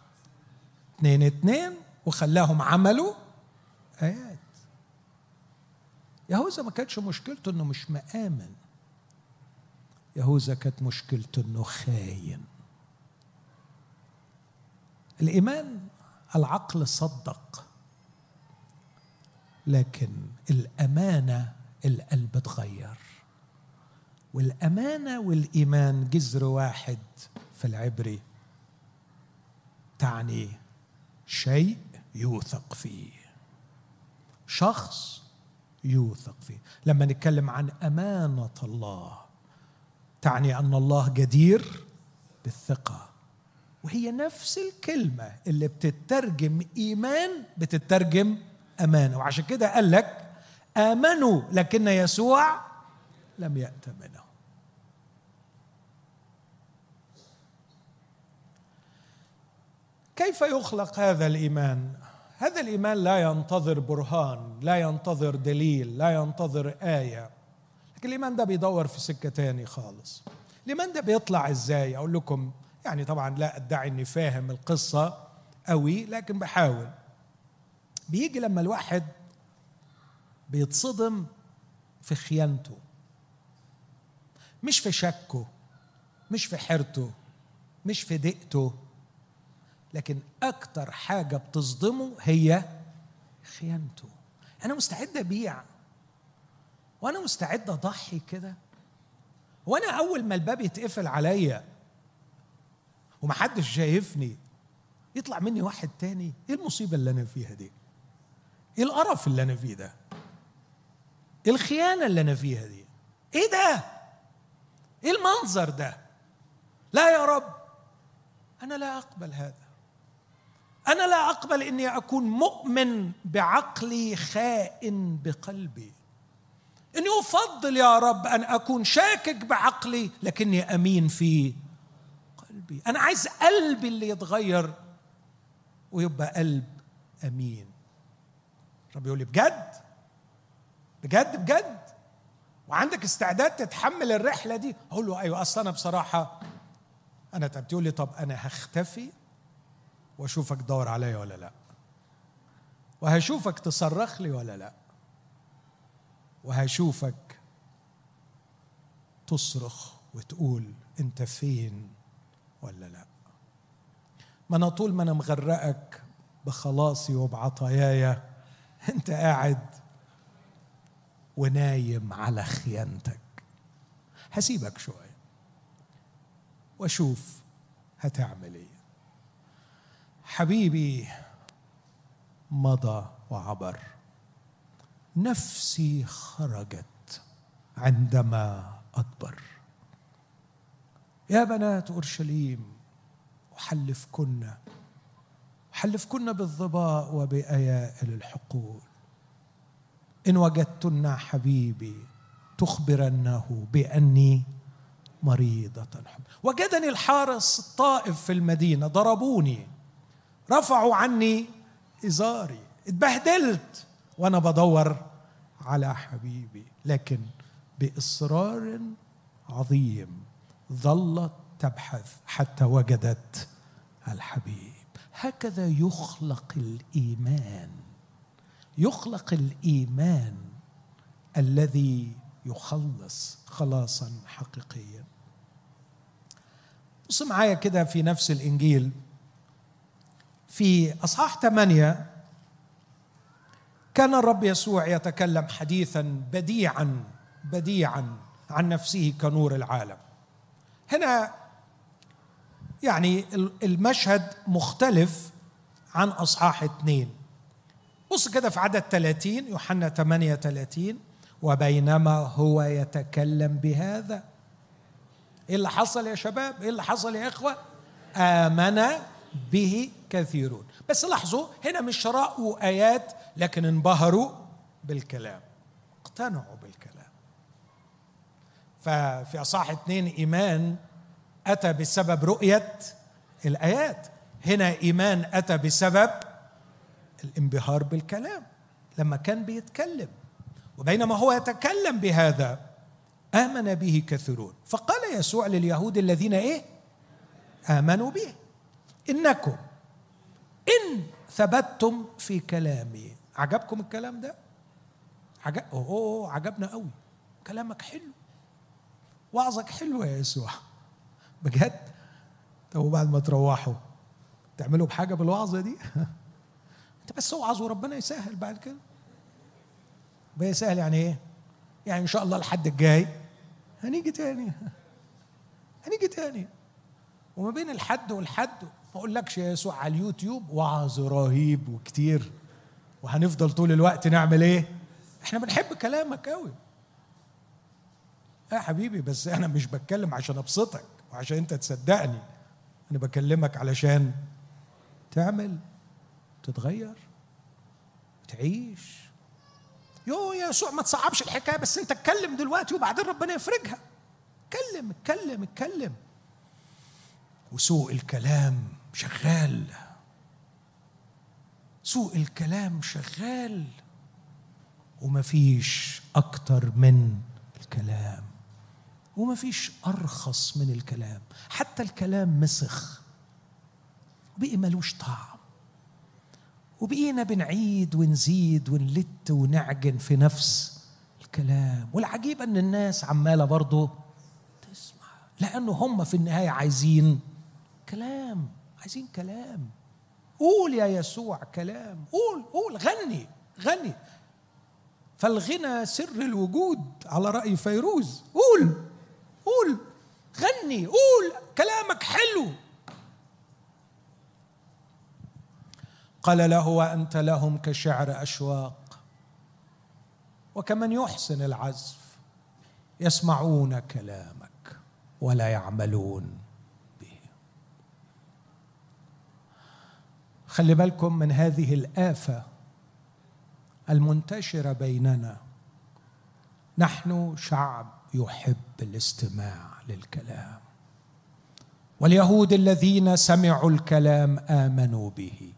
اثنين اثنين وخلاهم عملوا آيات. يهوذا ما كانتش مشكلته إنه مش مآمن. يهوذا كانت مشكلته إنه خاين. الإيمان العقل صدق لكن الأمانة القلب اتغير. والأمانة والإيمان جذر واحد في العبري تعني شيء يوثق فيه. شخص يوثق فيه. لما نتكلم عن أمانة الله تعني أن الله جدير بالثقة. وهي نفس الكلمة اللي بتترجم إيمان بتترجم أمانة. وعشان كده قال لك آمنوا لكن يسوع لم يأتمنهم كيف يخلق هذا الإيمان؟ هذا الإيمان لا ينتظر برهان لا ينتظر دليل لا ينتظر آية. لكن الايمان ده بيدور في سكة تاني خالص؟ الايمان ده بيطلع إزاي؟ أقول لكم يعني طبعا لا أدعي إني فاهم القصة قوي لكن بحاول. بيجي لما الواحد بيتصدم في خيانته. مش في شكه مش في حيرته مش في دقته. لكن أكتر حاجة بتصدمه هي خيانته. أنا مستعد أبيع. وأنا مستعد أضحي كده. وأنا أول ما الباب يتقفل عليا ومحدش شايفني يطلع مني واحد تاني إيه المصيبة اللي أنا فيها دي؟ إيه القرف اللي أنا فيه ده؟ إيه الخيانة اللي أنا فيها دي؟ إيه ده؟ إيه المنظر ده؟ لا يا رب. أنا لا أقبل هذا. أنا لا أقبل إني أكون مؤمن بعقلي خائن بقلبي. إني أفضل يا رب أن أكون شاكك بعقلي لكني أمين في قلبي. أنا عايز قلبي اللي يتغير ويبقى قلب أمين. رب يقول لي بجد؟ بجد بجد؟ وعندك استعداد تتحمل الرحلة دي؟ أقول له أيوه أصل أنا بصراحة أنا تعبت يقول لي طب أنا هختفي وأشوفك تدور عليا ولا لا. وهشوفك تصرخ لي ولا لا. وهشوفك تصرخ وتقول أنت فين ولا لا. ما أنا طول ما أنا مغرقك بخلاصي وبعطاياي أنت قاعد ونايم على خيانتك. هسيبك شوية. وأشوف هتعمل إيه. حبيبي مضى وعبر. نفسي خرجت عندما أدبر يا بنات أورشليم أحلفكن. أحلفكن بالظباء وبأيائل الحقول. إن وجدتن حبيبي تخبرنه بأني مريضة. وجدني الحارس الطائف في المدينة ضربوني. رفعوا عني إزاري. اتبهدلت وأنا بدور على حبيبي لكن بإصرار عظيم ظلت تبحث حتى وجدت الحبيب. هكذا يخلق الإيمان يخلق الإيمان الذي يخلص خلاصا حقيقيا. بص معايا كده في نفس الإنجيل. في أصحاح ثمانية كان الرب يسوع يتكلم حديثا بديعا بديعا عن نفسه كنور العالم. هنا يعني المشهد مختلف عن أصحاح اثنين. بص كده في عدد 30 يوحنا 38 وبينما هو يتكلم بهذا. إيه اللي حصل يا شباب؟ إيه اللي حصل يا إخوة؟ آمن به كثيرون. بس لاحظوا هنا مش رأوا آيات لكن انبهروا بالكلام. اقتنعوا بالكلام. ففي أصح اثنين إيمان أتى بسبب رؤية الآيات. هنا إيمان أتى بسبب الانبهار بالكلام. لما كان بيتكلم وبينما هو يتكلم بهذا آمن به كثيرون. فقال يسوع لليهود الذين إيه؟ آمنوا به. إنكم إن ثبتتم في كلامي. عجبكم الكلام ده؟ عجب أوه عجبنا قوي كلامك حلو. وعظك حلو يا يسوع. بجد؟ طب وبعد ما تروحوا تعملوا بحاجة بالوعظة دي؟ [laughs] أنت بس أوعظ وربنا يسهل بعد كده. يسهل يعني إيه؟ يعني إن شاء الله الحد الجاي هنيجي تاني. [laughs] هنيجي تاني. وما بين الحد والحد ما اقولكش يا يسوع على اليوتيوب وعظ رهيب وكتير. وهنفضل طول الوقت نعمل إيه؟ إحنا بنحب كلامك قوي. يا حبيبي بس أنا مش بتكلم عشان ابسطك وعشان انت تصدقني. أنا بكلمك علشان تعمل تتغير تعيش. يو يا يسوع ما تصعبش الحكاية بس انت اتكلم دلوقتي وبعدين ربنا يفرجها. اتكلم اتكلم اتكلم. وسوء الكلام. شغال. سوء الكلام شغال ومفيش أكتر من الكلام ومفيش أرخص من الكلام. حتى الكلام مسخ بقي ملوش طعم. وبقينا بنعيد ونزيد ونلت ونعجن في نفس الكلام. والعجيب إن الناس عمالة برضه تسمع لأنه هم في النهاية عايزين كلام. عايزين كلام. قول يا يسوع كلام. قول قول. غني غني. فالغنى سر الوجود على رأي فيروز. قول قول. غني قول. كلامك حلو. قال له وأنت لهم كشعر أشواق. وكمن يحسن العزف. يسمعون كلامك ولا يعملون. خلي بالكم من هذه الآفة المنتشرة بيننا. نحن شعب يحب الاستماع للكلام. واليهود الذين سمعوا الكلام آمنوا به.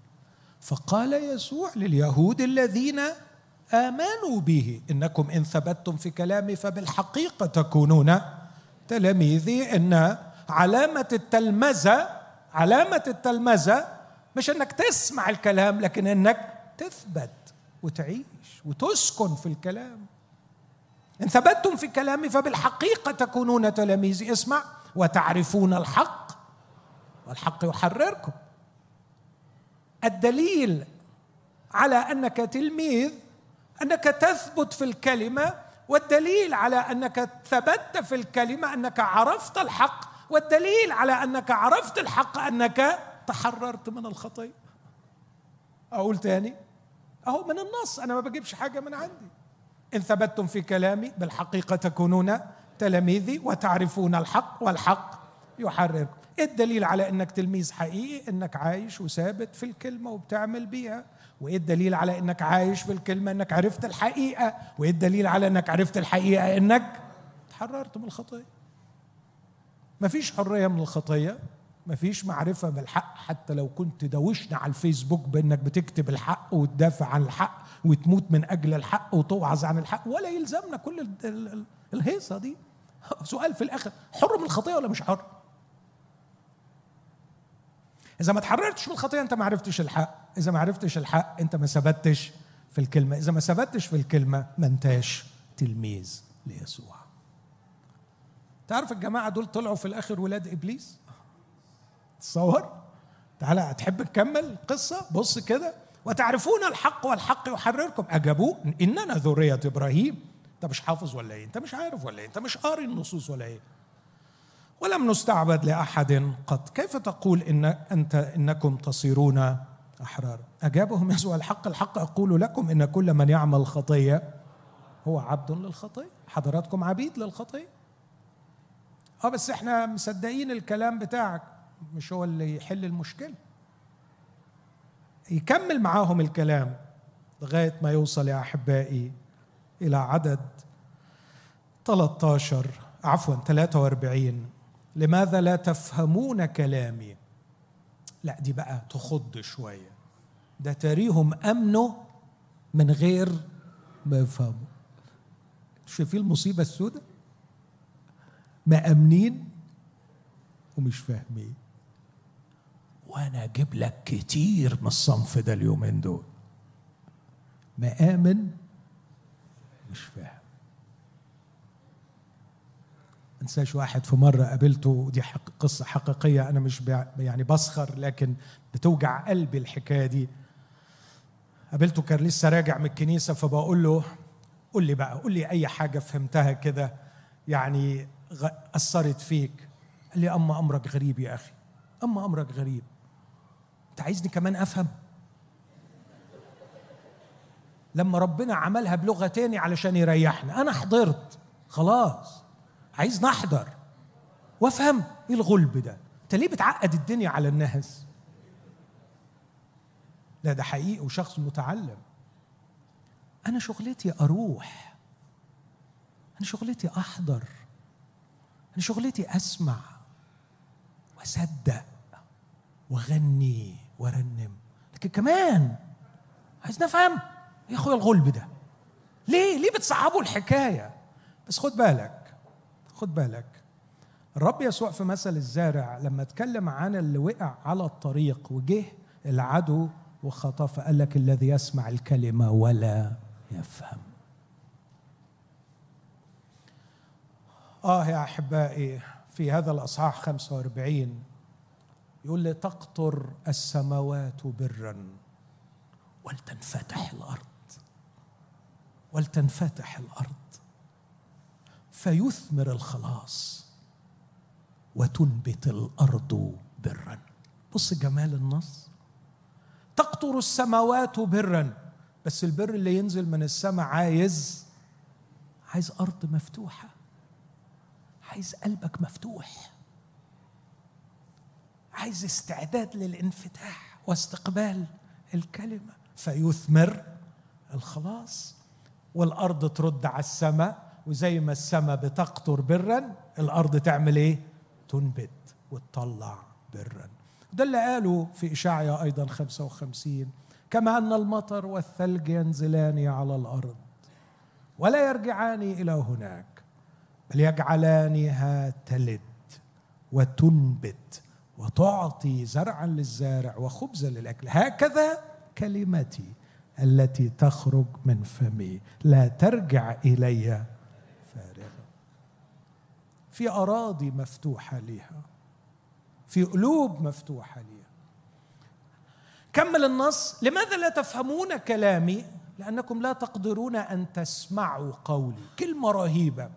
فقال يسوع لليهود الذين آمنوا به إنكم إن ثبتتم في كلامي فبالحقيقة تكونون تلاميذي. إن علامة التلمذة علامة التلمذة مش إنك تسمع الكلام لكن إنك تثبت وتعيش وتسكن في الكلام. إن ثبتتم في كلامي فبالحقيقة تكونون تلاميذي. اسمع وتعرفون الحق والحق يحرركم. الدليل على أنك تلميذ أنك تثبت في الكلمة والدليل على أنك ثبت في الكلمة أنك عرفت الحق والدليل على أنك عرفت الحق أنك تحررت من الخطيه أقول تاني أهو من النص أنا ما بجيبش حاجة من عندي. إن ثبتتم في كلامي بالحقيقة تكونون تلاميذي وتعرفون الحق والحق يحرركم. إيه الدليل على إنك تلميذ حقيقي؟ إنك عايش وثابت في الكلمة وبتعمل بيها. وإيه الدليل على إنك عايش في الكلمة؟ إنك عرفت الحقيقة. وإيه الدليل على إنك عرفت الحقيقة؟ إنك تحررت من الخطيه مفيش حرية من الخطيه مفيش معرفة بالحق حتى لو كنت دوشنا على الفيسبوك بأنك بتكتب الحق وتدافع عن الحق وتموت من أجل الحق وتوعظ عن الحق ولا يلزمنا كل الهيصة دي. [laughs] سؤال في الآخر حر من الخطية ولا مش حر؟ إذا ما تحررتش من الخطية أنت ما عرفتش الحق إذا ما عرفتش الحق أنت ما ثبتش في الكلمة إذا ما ثبتش في الكلمة ما أنتاش تلميذ ليسوع. تعرف الجماعة دول طلعوا في الآخر ولاد إبليس؟ تصور تعالى هتحب تكمل القصة بص كده. وتعرفون الحق والحق يحرركم. أجابوه إننا ذرية إبراهيم. أنت مش حافظ ولا إيه؟ أنت مش عارف ولا إيه؟ أنت مش قاري النصوص ولا إيه؟ ولم نستعبد لأحد قط. كيف تقول إن أنت إنكم تصيرون أحرار؟ أجابهم يسوع الحق الحق أقول لكم إن كل من يعمل خطيه هو عبد للخطية. حضراتكم عبيد للخطية؟ آه بس إحنا مصدقين الكلام بتاعك. مش هو اللي يحل المشكلة. يكمل معاهم الكلام لغاية ما يوصل يا أحبائي إلى عدد 13 عفوا 43 لماذا لا تفهمون كلامي؟ لا دي بقى تخض شوية. ده تاريهم امنوا من غير ما يفهموا. شايفين المصيبة السوداء؟ مأمنين ومش فاهمين. وأنا أجيب لك كتير من الصنف ده اليومين دول. مآمن؟ مش فاهم. انساش واحد في مرة قابلته ودي حق قصة حقيقية أنا مش يعني بسخر لكن بتوجع قلبي الحكاية دي. قابلته كان لسه راجع من الكنيسة فبقول له قول لي بقى قول لي أي حاجة فهمتها كده يعني أثرت فيك. قال لي أما أمرك غريب يا أخي. أما أمرك غريب. أنت عايزني كمان أفهم؟ لما ربنا عملها بلغة تاني علشان يريحنا. أنا حضرت. خلاص. عايز نحضر وأفهم. إيه الغلب ده؟ أنت ليه بتعقد الدنيا على الناس؟ لا ده حقيقي وشخص متعلم. أنا شغلتي أروح. أنا شغلتي أحضر. أنا شغلتي أسمع. وأصدق. واغني وارنم لكن كمان عايز نفهم يا أخويا الغلب ده. ليه؟ ليه بتصعبوا الحكاية؟ بس خد بالك خد بالك. الرب يسوع في مثل الزارع لما اتكلم عن اللي وقع على الطريق وجه العدو وخطف قال لك الذي يسمع الكلمة ولا يفهم. آه يا أحبائي في هذا الأصحاح 45 يقول لي تقطر السماوات برا ولتنفتح الأرض ولتنفتح الأرض فيثمر الخلاص وتنبت الأرض برا. بص جمال النص. تقطر السماوات برا بس البر اللي ينزل من السماء عايز عايز أرض مفتوحة عايز قلبك مفتوح. عايز استعداد للانفتاح واستقبال الكلمة. فيثمر الخلاص والأرض ترد على السماء وزي ما السماء بتقطر برا الأرض تعمل إيه؟ تنبت وتطلع برا. ده اللي قاله في إشاعية أيضا 55 كما أن المطر والثلج ينزلان على الأرض ولا يرجعان إلى هناك بل يجعلانها تلد وتنبت وتعطي زرعا للزارع وخبزا للأكل. هكذا كلمتي التي تخرج من فمي. لا ترجع إلي فارغة في أراضي مفتوحة لها في قلوب مفتوحة لي كمل النص. لماذا لا تفهمون كلامي؟ لأنكم لا تقدرون أن تسمعوا قولي. كلمة رهيبة.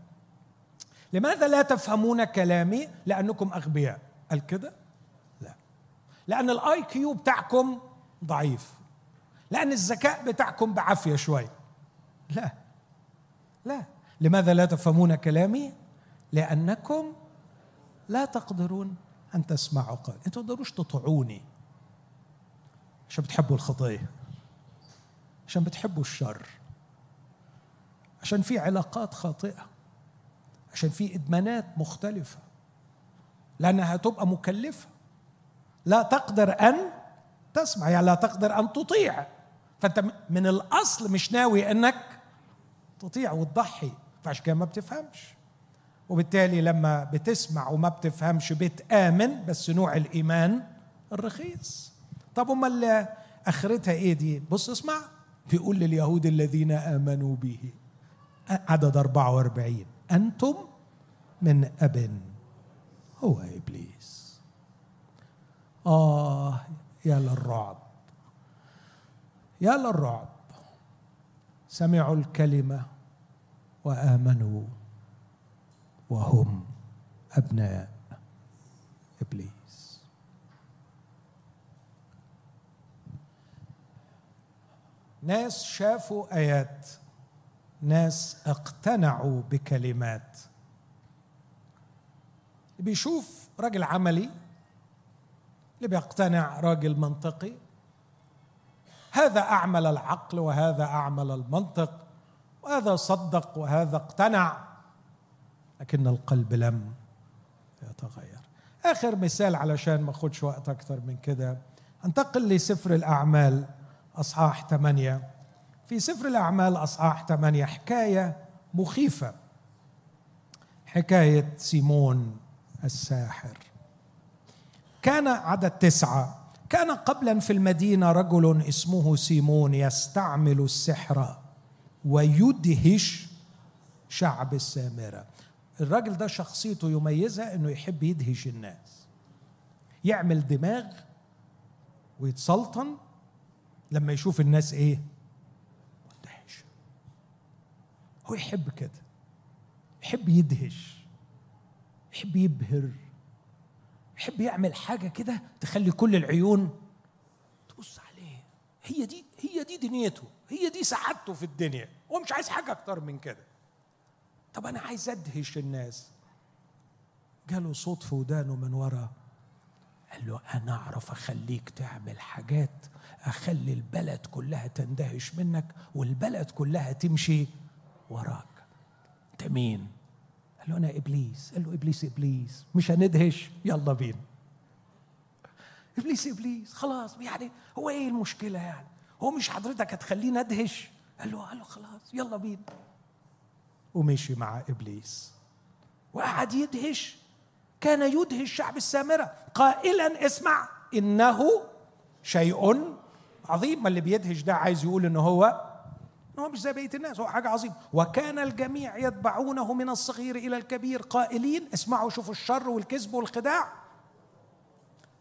لماذا لا تفهمون كلامي؟ لأنكم أغبياء. قال كده؟ لأن ال IQ بتاعكم ضعيف. لأن الذكاء بتاعكم بعافية شوية لا. لا. لماذا لا تفهمون كلامي؟ لأنكم لا تقدرون أن تسمعوا قال أنتوا تقدروش تطيعوني. عشان بتحبوا الخطية عشان بتحبوا الشر. عشان في علاقات خاطئة. عشان في إدمانات مختلفة. لأنها هتبقى مكلفة. لا تقدر أن تسمع يعني لا تقدر أن تطيع. فأنت من الأصل مش ناوي أنك تطيع وتضحي. فعشان كده ما بتفهمش. وبالتالي لما بتسمع وما بتفهمش بتآمن بس نوع الإيمان الرخيص. طب أمال آخرتها إيه دي؟ بص اسمع. بيقول لليهود الذين آمنوا به عدد 44 أنتم من أب هو إبليس. آه يا للرعب. يا للرعب. سمعوا الكلمة وآمنوا وهم أبناء إبليس. ناس شافوا آيات ناس اقتنعوا بكلمات. بيشوف راجل عملي اللي بيقتنع راجل منطقي. هذا أعمل العقل وهذا أعمل المنطق وهذا صدق وهذا اقتنع لكن القلب لم يتغير. آخر مثال علشان ما أخدش وقت أكثر من كده. أنتقل لسفر الأعمال أصحاح ثمانية في سفر الأعمال أصحاح ثمانية حكاية مخيفة. حكاية سيمون الساحر. كان عدد تسعة. كان قبلا في المدينة رجل اسمه سيمون يستعمل السحر ويدهش شعب السامرة. الراجل ده شخصيته يميزها إنه يحب يدهش الناس. يعمل دماغ ويتسلطن لما يشوف الناس إيه؟ مندهش هو يحب كده. يحب يدهش. يحب يبهر. يحب يعمل حاجة كده تخلي كل العيون تبص عليه. هي دي هي دي دنيته هي دي سعادته في الدنيا هو مش عايز حاجة أكتر من كده. طب أنا عايز أدهش الناس. جاله صوت في ودانه من ورا قال له أنا أعرف أخليك تعمل حاجات أخلي البلد كلها تندهش منك والبلد كلها تمشي وراك. أنت مين؟ قال له أنا إبليس. قال له إبليس إبليس. مش هندهش. يلا بينا. إبليس إبليس. خلاص يعني هو إيه المشكلة يعني؟ هو مش حضرتك هتخليني أدهش؟ قال له قال له خلاص يلا بينا. ومشي مع إبليس. وقعد يدهش. كان يدهش شعب السامرة. قائلا اسمع إنه شيء عظيم. ما اللي بيدهش ده عايز يقول إن هو هو مش زي بقية الناس هو حاجة عظيمة. وكان الجميع يتبعونه من الصغير إلى الكبير قائلين اسمعوا شوفوا الشر والكذب والخداع.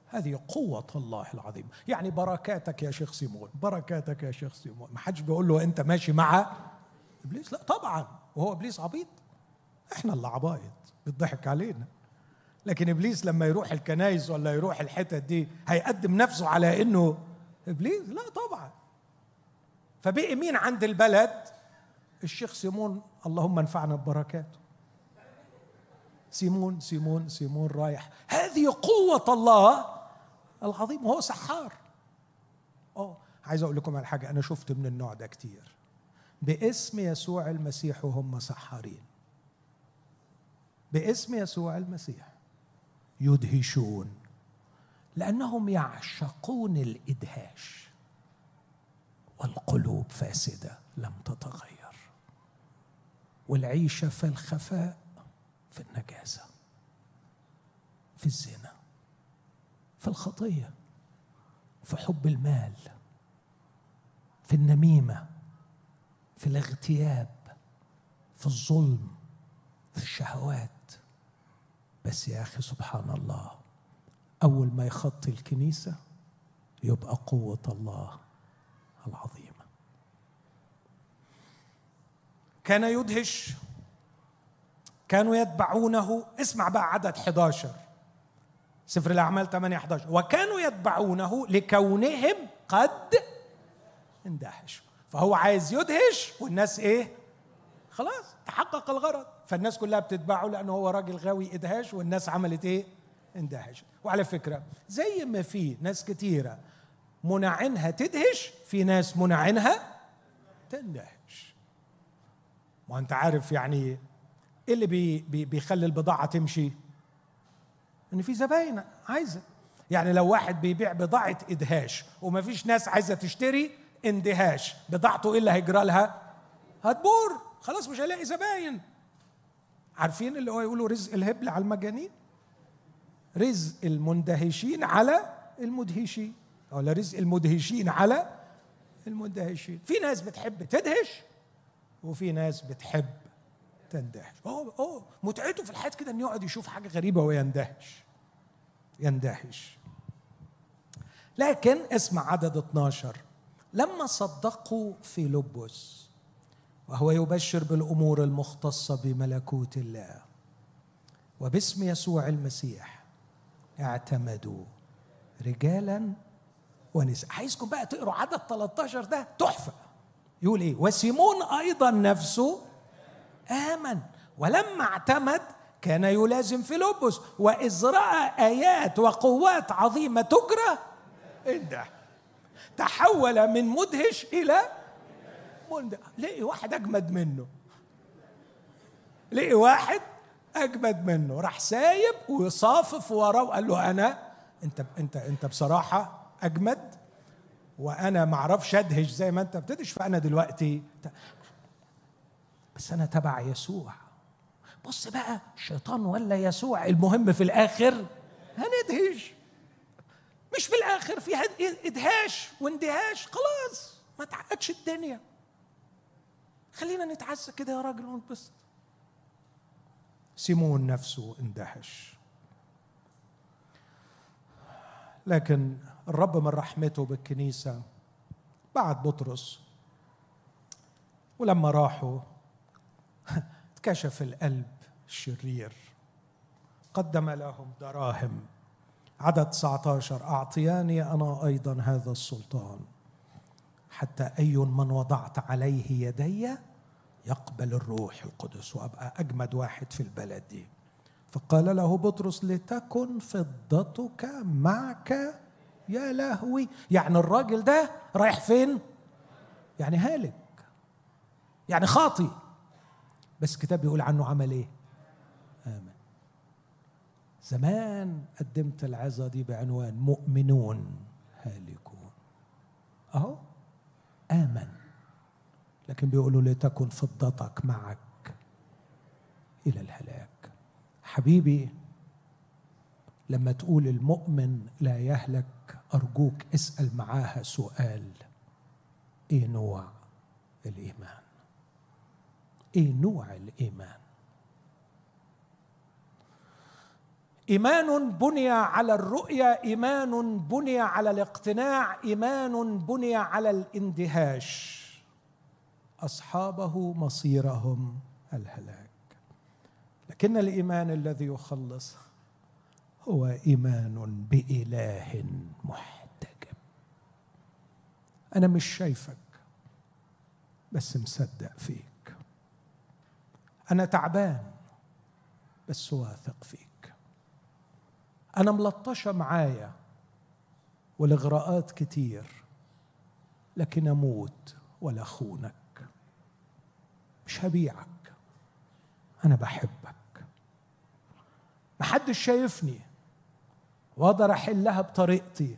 هذه قوة الله العظيمة يعني بركاتك يا شيخ سيمون بركاتك يا شيخ سيمون. ما حدش بيقول له أنت ماشي مع إبليس؟ لا طبعا وهو إبليس عبيط. إحنا اللي عبايط بيضحك علينا. لكن إبليس لما يروح الكنايس ولا يروح الحتت دي هيقدم نفسه على إنه إبليس؟ لا طبعا. فبقي مين عند البلد؟ الشيخ سيمون. اللهم انفعنا ببركاته. سيمون سيمون سيمون رايح. هذه قوة الله العظيم وهو سحار. آه عايز أقول لكم على حاجة أنا شفت من النوع ده كتير. باسم يسوع المسيح وهم سحارين. باسم يسوع المسيح يدهشون لأنهم يعشقون الإدهاش. والقلوب فاسدة لم تتغير. والعيشه في الخفاء في النجاسة في الزنا في الخطية في حب المال في النميمة في الاغتياب في الظلم في الشهوات. بس يا أخي سبحان الله أول ما يخطي الكنيسة يبقى قوة الله. العظيمه كان يدهش كانوا يتبعونه. اسمع بقى عدد 11 سفر الأعمال 8 11 وكانوا يتبعونه لكونهم قد اندهشوا فهو عايز يدهش والناس إيه؟ خلاص تحقق الغرض. فالناس كلها بتتبعه لأنه هو راجل غاوي إدهاش والناس عملت إيه؟ اندهش وعلى فكرة زي ما في ناس كتيرة منعنها تدهش في ناس منعنها تندهش. ما انت عارف يعني إيه اللي بي بي بيخلي البضاعة تمشي؟ إن في زباين عايزه يعني لو واحد بيبيع بضاعة إدهاش ومفيش ناس عايزة تشتري اندهاش بضاعته إيه اللي هيجرى لها؟ هتبور خلاص مش هيلاقي زباين. عارفين اللي هو يقولوا رزق الهبل على المجانين؟ رزق المندهشين على المدهشين. ولا رزق المدهشين على المندهشين في ناس بتحب تدهش وفي ناس بتحب تندهش. هو هو متعته في الحياة كده انه يقعد يشوف حاجة غريبة ويندهش يندهش. لكن اسمع عدد 12 لما صدقوا في لبس وهو يبشر بالأمور المختصة بملكوت الله وباسم يسوع المسيح اعتمدوا رجالا ونساء عايزكم بقى تقروا عدد 13 ده؟ تحفة. يقول إيه؟ وسيمون أيضا نفسه آمن ولما اعتمد كان يلازم فيلبس. وإذ رأى آيات وقوات عظيمة تجرى إنده. تحول من مدهش إلى مندهش لقي واحد أجمد منه. لقي واحد أجمد منه. راح سايب وصافف وراه وقال له أنا أنت أنت أنت بصراحة أجمد وأنا ما أعرفش أدهش زي ما أنت بتدهش فأنا دلوقتي بس أنا تبع يسوع. بص بقى الشيطان ولا يسوع؟ المهم في الآخر هندهش. مش في الآخر في إدهاش واندهاش خلاص ما تعقدش الدنيا. خلينا نتعزى كده يا راجل ونبسط. سيمون نفسه اندهش. لكن الرب من رحمته بالكنيسة. بعد بطرس. ولما راحوا [laughs] اتكشف القلب الشرير. قدم لهم دراهم. عدد 19 أعطياني أنا أيضا هذا السلطان. حتى أي من وضعت عليه يدي يقبل الروح القدس وأبقى أجمد واحد في البلد. دي فقال له بطرس لتكن فضتك معك يا لهوي! يعني الراجل ده رايح فين؟ يعني هالك. يعني خاطي. بس الكتاب بيقول عنه عمل إيه؟ آمن. زمان قدمت العظة دي بعنوان مؤمنون هالكون. أهو. آمن. لكن بيقولوا لتكن فضتك معك إلى الهلاك. حبيبي لما تقول المؤمن لا يهلك أرجوك اسأل معاها سؤال. إيه نوع الإيمان؟ إيه نوع الإيمان؟ إيمان بني على الرؤية إيمان بني على الاقتناع إيمان بني على الاندهاش. أصحابه مصيرهم الهلاك. لكن الإيمان الذي يخلص هو إيمان بإله محتجب. أنا مش شايفك بس مصدق فيك. أنا تعبان بس واثق فيك. أنا ملطشة معايا والإغراءات كتير لكن أموت ولا أخونك. مش هبيعك أنا بحبك. محدش شايفني. واقدر احلها بطريقتي.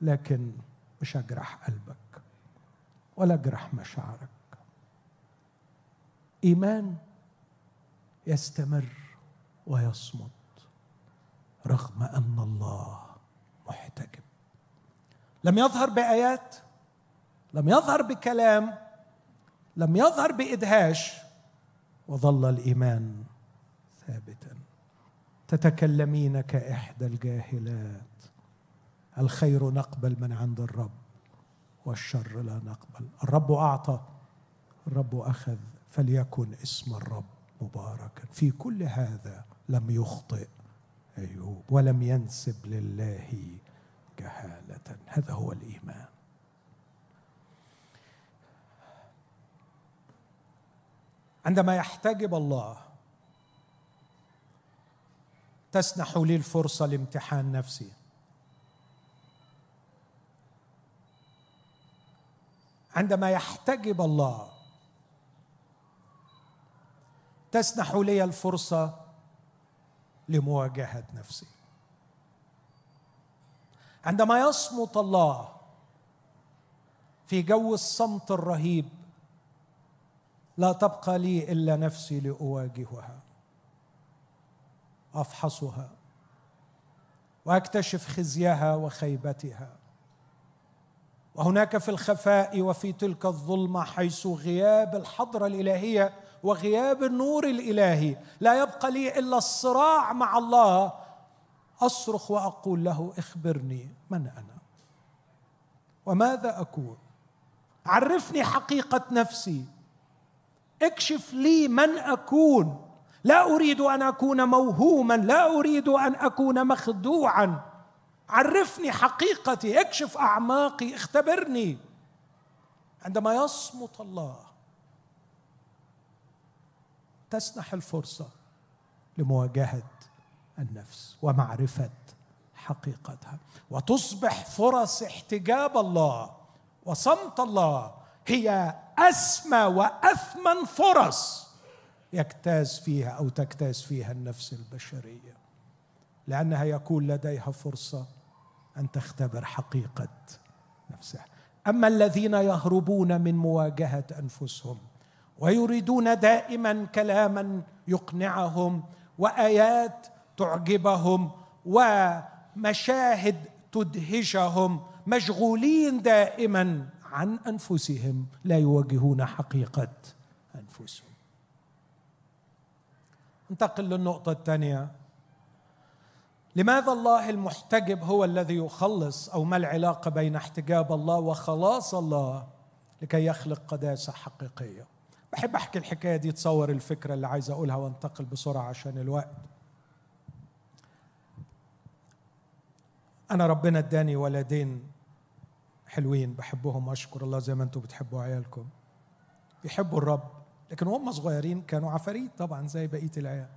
لكن مش هجرح قلبك ولا اجرح مشاعرك. إيمان يستمر ويصمد رغم أن الله محتجب لم يظهر بآيات لم يظهر بكلام لم يظهر بإدهاش وظل الإيمان ثابتا. تتكلمين كإحدى الجاهلات. الخير نقبل من عند الرب والشر لا نقبل الرب أعطى الرب أخذ فليكن اسم الرب مباركا. في كل هذا لم يخطئ أيوب ولم ينسب لله جهالة. هذا هو الإيمان. عندما يحتجب الله تسنح لي الفرصة لامتحان نفسي. عندما يحتجب الله تسنح لي الفرصة لمواجهة نفسي. عندما يصمت الله في جو الصمت الرهيب لا تبقى لي إلا نفسي لأواجهها. أفحصها وأكتشف خزيها وخيبتها. وهناك في الخفاء وفي تلك الظلمة حيث غياب الحضرة الإلهية وغياب النور الإلهي لا يبقى لي إلا الصراع مع الله. أصرخ وأقول له اخبرني من أنا. وماذا اكون عرفني حقيقة نفسي. اكشف لي من أكون. لا أريد أن أكون موهوما لا أريد أن أكون مخدوعا. عرفني حقيقتي اكشف أعماقي اختبرني. عندما يصمت الله تسنح الفرصة لمواجهة النفس ومعرفة حقيقتها. وتصبح فرص احتجاب الله وصمت الله هي أسمى وأثمن فرص. يجتاز فيها أو تجتاز فيها النفس البشرية لأنها يكون لديها فرصة أن تختبر حقيقة نفسها. أما الذين يهربون من مواجهة أنفسهم ويريدون دائما كلاما يقنعهم وآيات تعجبهم ومشاهد تدهشهم مشغولين دائما عن أنفسهم لا يواجهون حقيقة أنفسهم. انتقل للنقطة الثانية. لماذا الله المحتجب هو الذي يخلص أو ما العلاقة بين احتجاب الله وخلاص الله لكي يخلق قداسة حقيقية؟ بحب أحكي الحكاية دي تصور الفكرة اللي عايز أقولها وانتقل بسرعة عشان الوقت. أنا ربنا اداني ولدين حلوين بحبهم اشكر الله زي ما أنتم بتحبوا عيالكم. بيحبوا الرب لكن هم صغيرين كانوا عفاريت طبعا زي بقية العيال.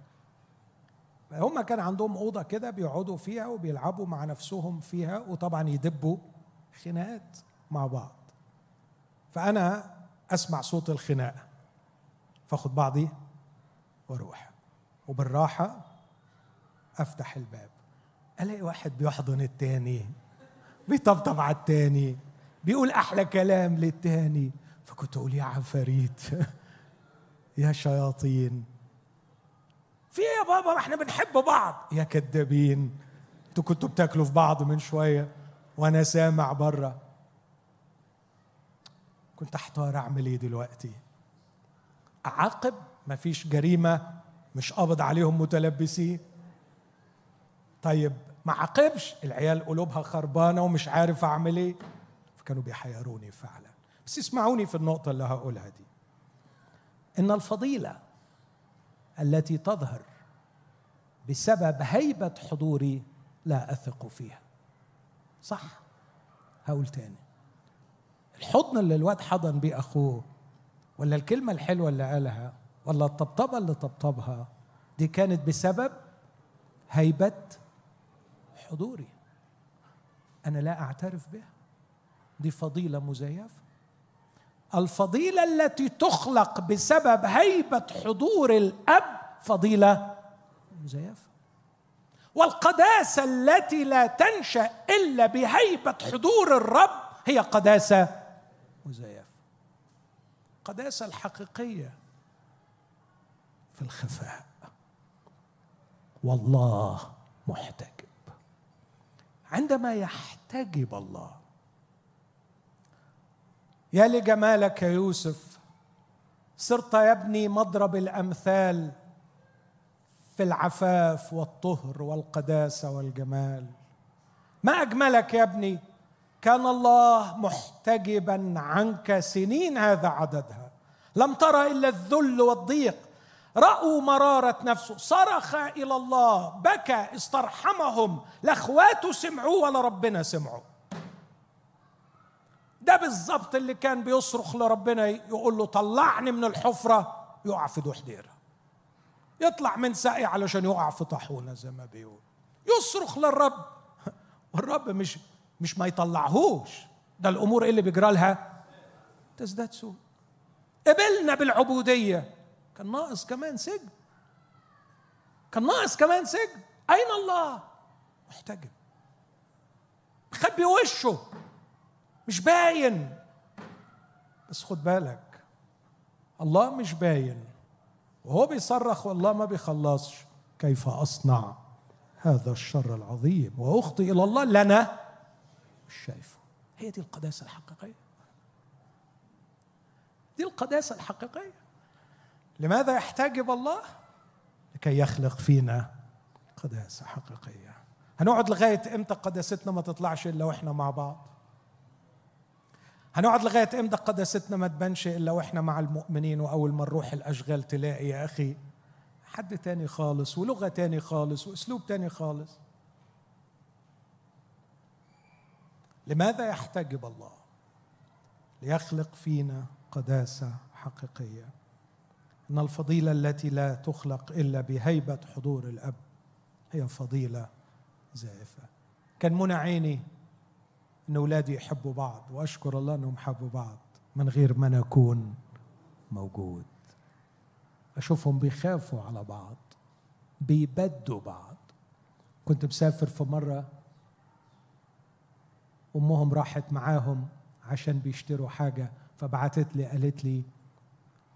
هم كان عندهم أوضة كده بيقعدوا فيها وبيلعبوا مع نفسهم فيها وطبعا يدبوا خناقات مع بعض. فأنا أسمع صوت الخناقة. فأخد بعضي وأروح. وبالراحة أفتح الباب. ألاقي واحد بيحضن التاني بيطبطب على التاني بيقول أحلى كلام للتاني. فكنت أقول يا عفاريت. [laughs] يا شياطين. في إيه يا بابا ما إحنا بنحب بعض. يا كدابين. أنتوا كنتوا بتاكلوا في بعض من شوية وأنا سامع بره كنت احتار اعمل إيه دلوقتي؟ اعاقب؟ مفيش جريمة؟ مش قابض عليهم متلبسين؟ طيب ما عاقبش. العيال قلوبها خربانة ومش عارف اعمل إيه. فكانوا بيحيروني فعلا. بس اسمعوني في النقطة اللي هقولها دي. إن الفضيلة التي تظهر بسبب هيبة حضوري لا أثق فيها. صح. هقول تاني. الحضن اللي الواد حضن بيه أخوه ولا الكلمة الحلوة اللي قالها ولا الطبطبة اللي طبطبها دي كانت بسبب هيبة حضوري. أنا لا أعترف بها. دي فضيلة مزيفة. الفضيلة التي تخلق بسبب هيبة حضور الأب فضيلة مزيفه والقداسة التي لا تنشأ إلا بهيبة حضور الرب هي قداسة مزيفه القداسه الحقيقية في الخفاء. والله محتجب. عندما يحتجب الله يا لجمالك يا يوسف صرت يا ابني مضرب الأمثال في العفاف والطهر والقداسة والجمال. ما أجملك يا ابني؟ كان الله محتجبا عنك سنين هذا عددها. لم ترى إلا الذل والضيق. رأوا مرارة نفسه. صرخ إلى الله بكى استرحمهم. لا اخواته سمعوه ولا ربنا سمعوا. ده بالظبط اللي كان بيصرخ لربنا يقول له طلعني من الحفرة يقع في دحديرة. يطلع من ساقي علشان يقع في طاحونة زي ما بيقول. يصرخ للرب. [laughs] والرب مش مش ما يطلعهوش. ده الأمور اللي بيجرى لها تزداد سوء. قبلنا بالعبودية. كان ناقص كمان سجن. كان ناقص كمان سجن. أين الله؟ محتجب. مخبي وشه. مش باين. بس خد بالك الله مش باين. وهو بيصرخ والله ما بيخلصش. كيف أصنع هذا الشر العظيم؟ واخطي إلى الله لنا؟ مش شايفه. هي دي القداسة الحقيقية. دي القداسة الحقيقية. لماذا يحتجب الله؟ لكي يخلق فينا قداسة حقيقية. هنقعد لغاية إمتى قداستنا ما تطلعش إلا وإحنا مع بعض؟ هنقعد لغاية إمتى قداستنا ما تبانش إلا وإحنا مع المؤمنين وأول ما نروح الأشغال تلاقي يا أخي حد تاني خالص ولغة تاني خالص وأسلوب تاني خالص. لماذا يحتجب الله ليخلق فينا قداسة حقيقية؟ إن الفضيلة التي لا تخلق إلا بهيبة حضور الأب هي فضيلة زائفة. كان منى عيني إن أولادي يحبوا بعض وأشكر الله إنهم حبوا بعض من غير ما نكون موجود. أشوفهم بيخافوا على بعض بيبدوا بعض. كنت مسافر في مرة أمهم راحت معاهم عشان بيشتروا حاجة فبعتت لي قالت لي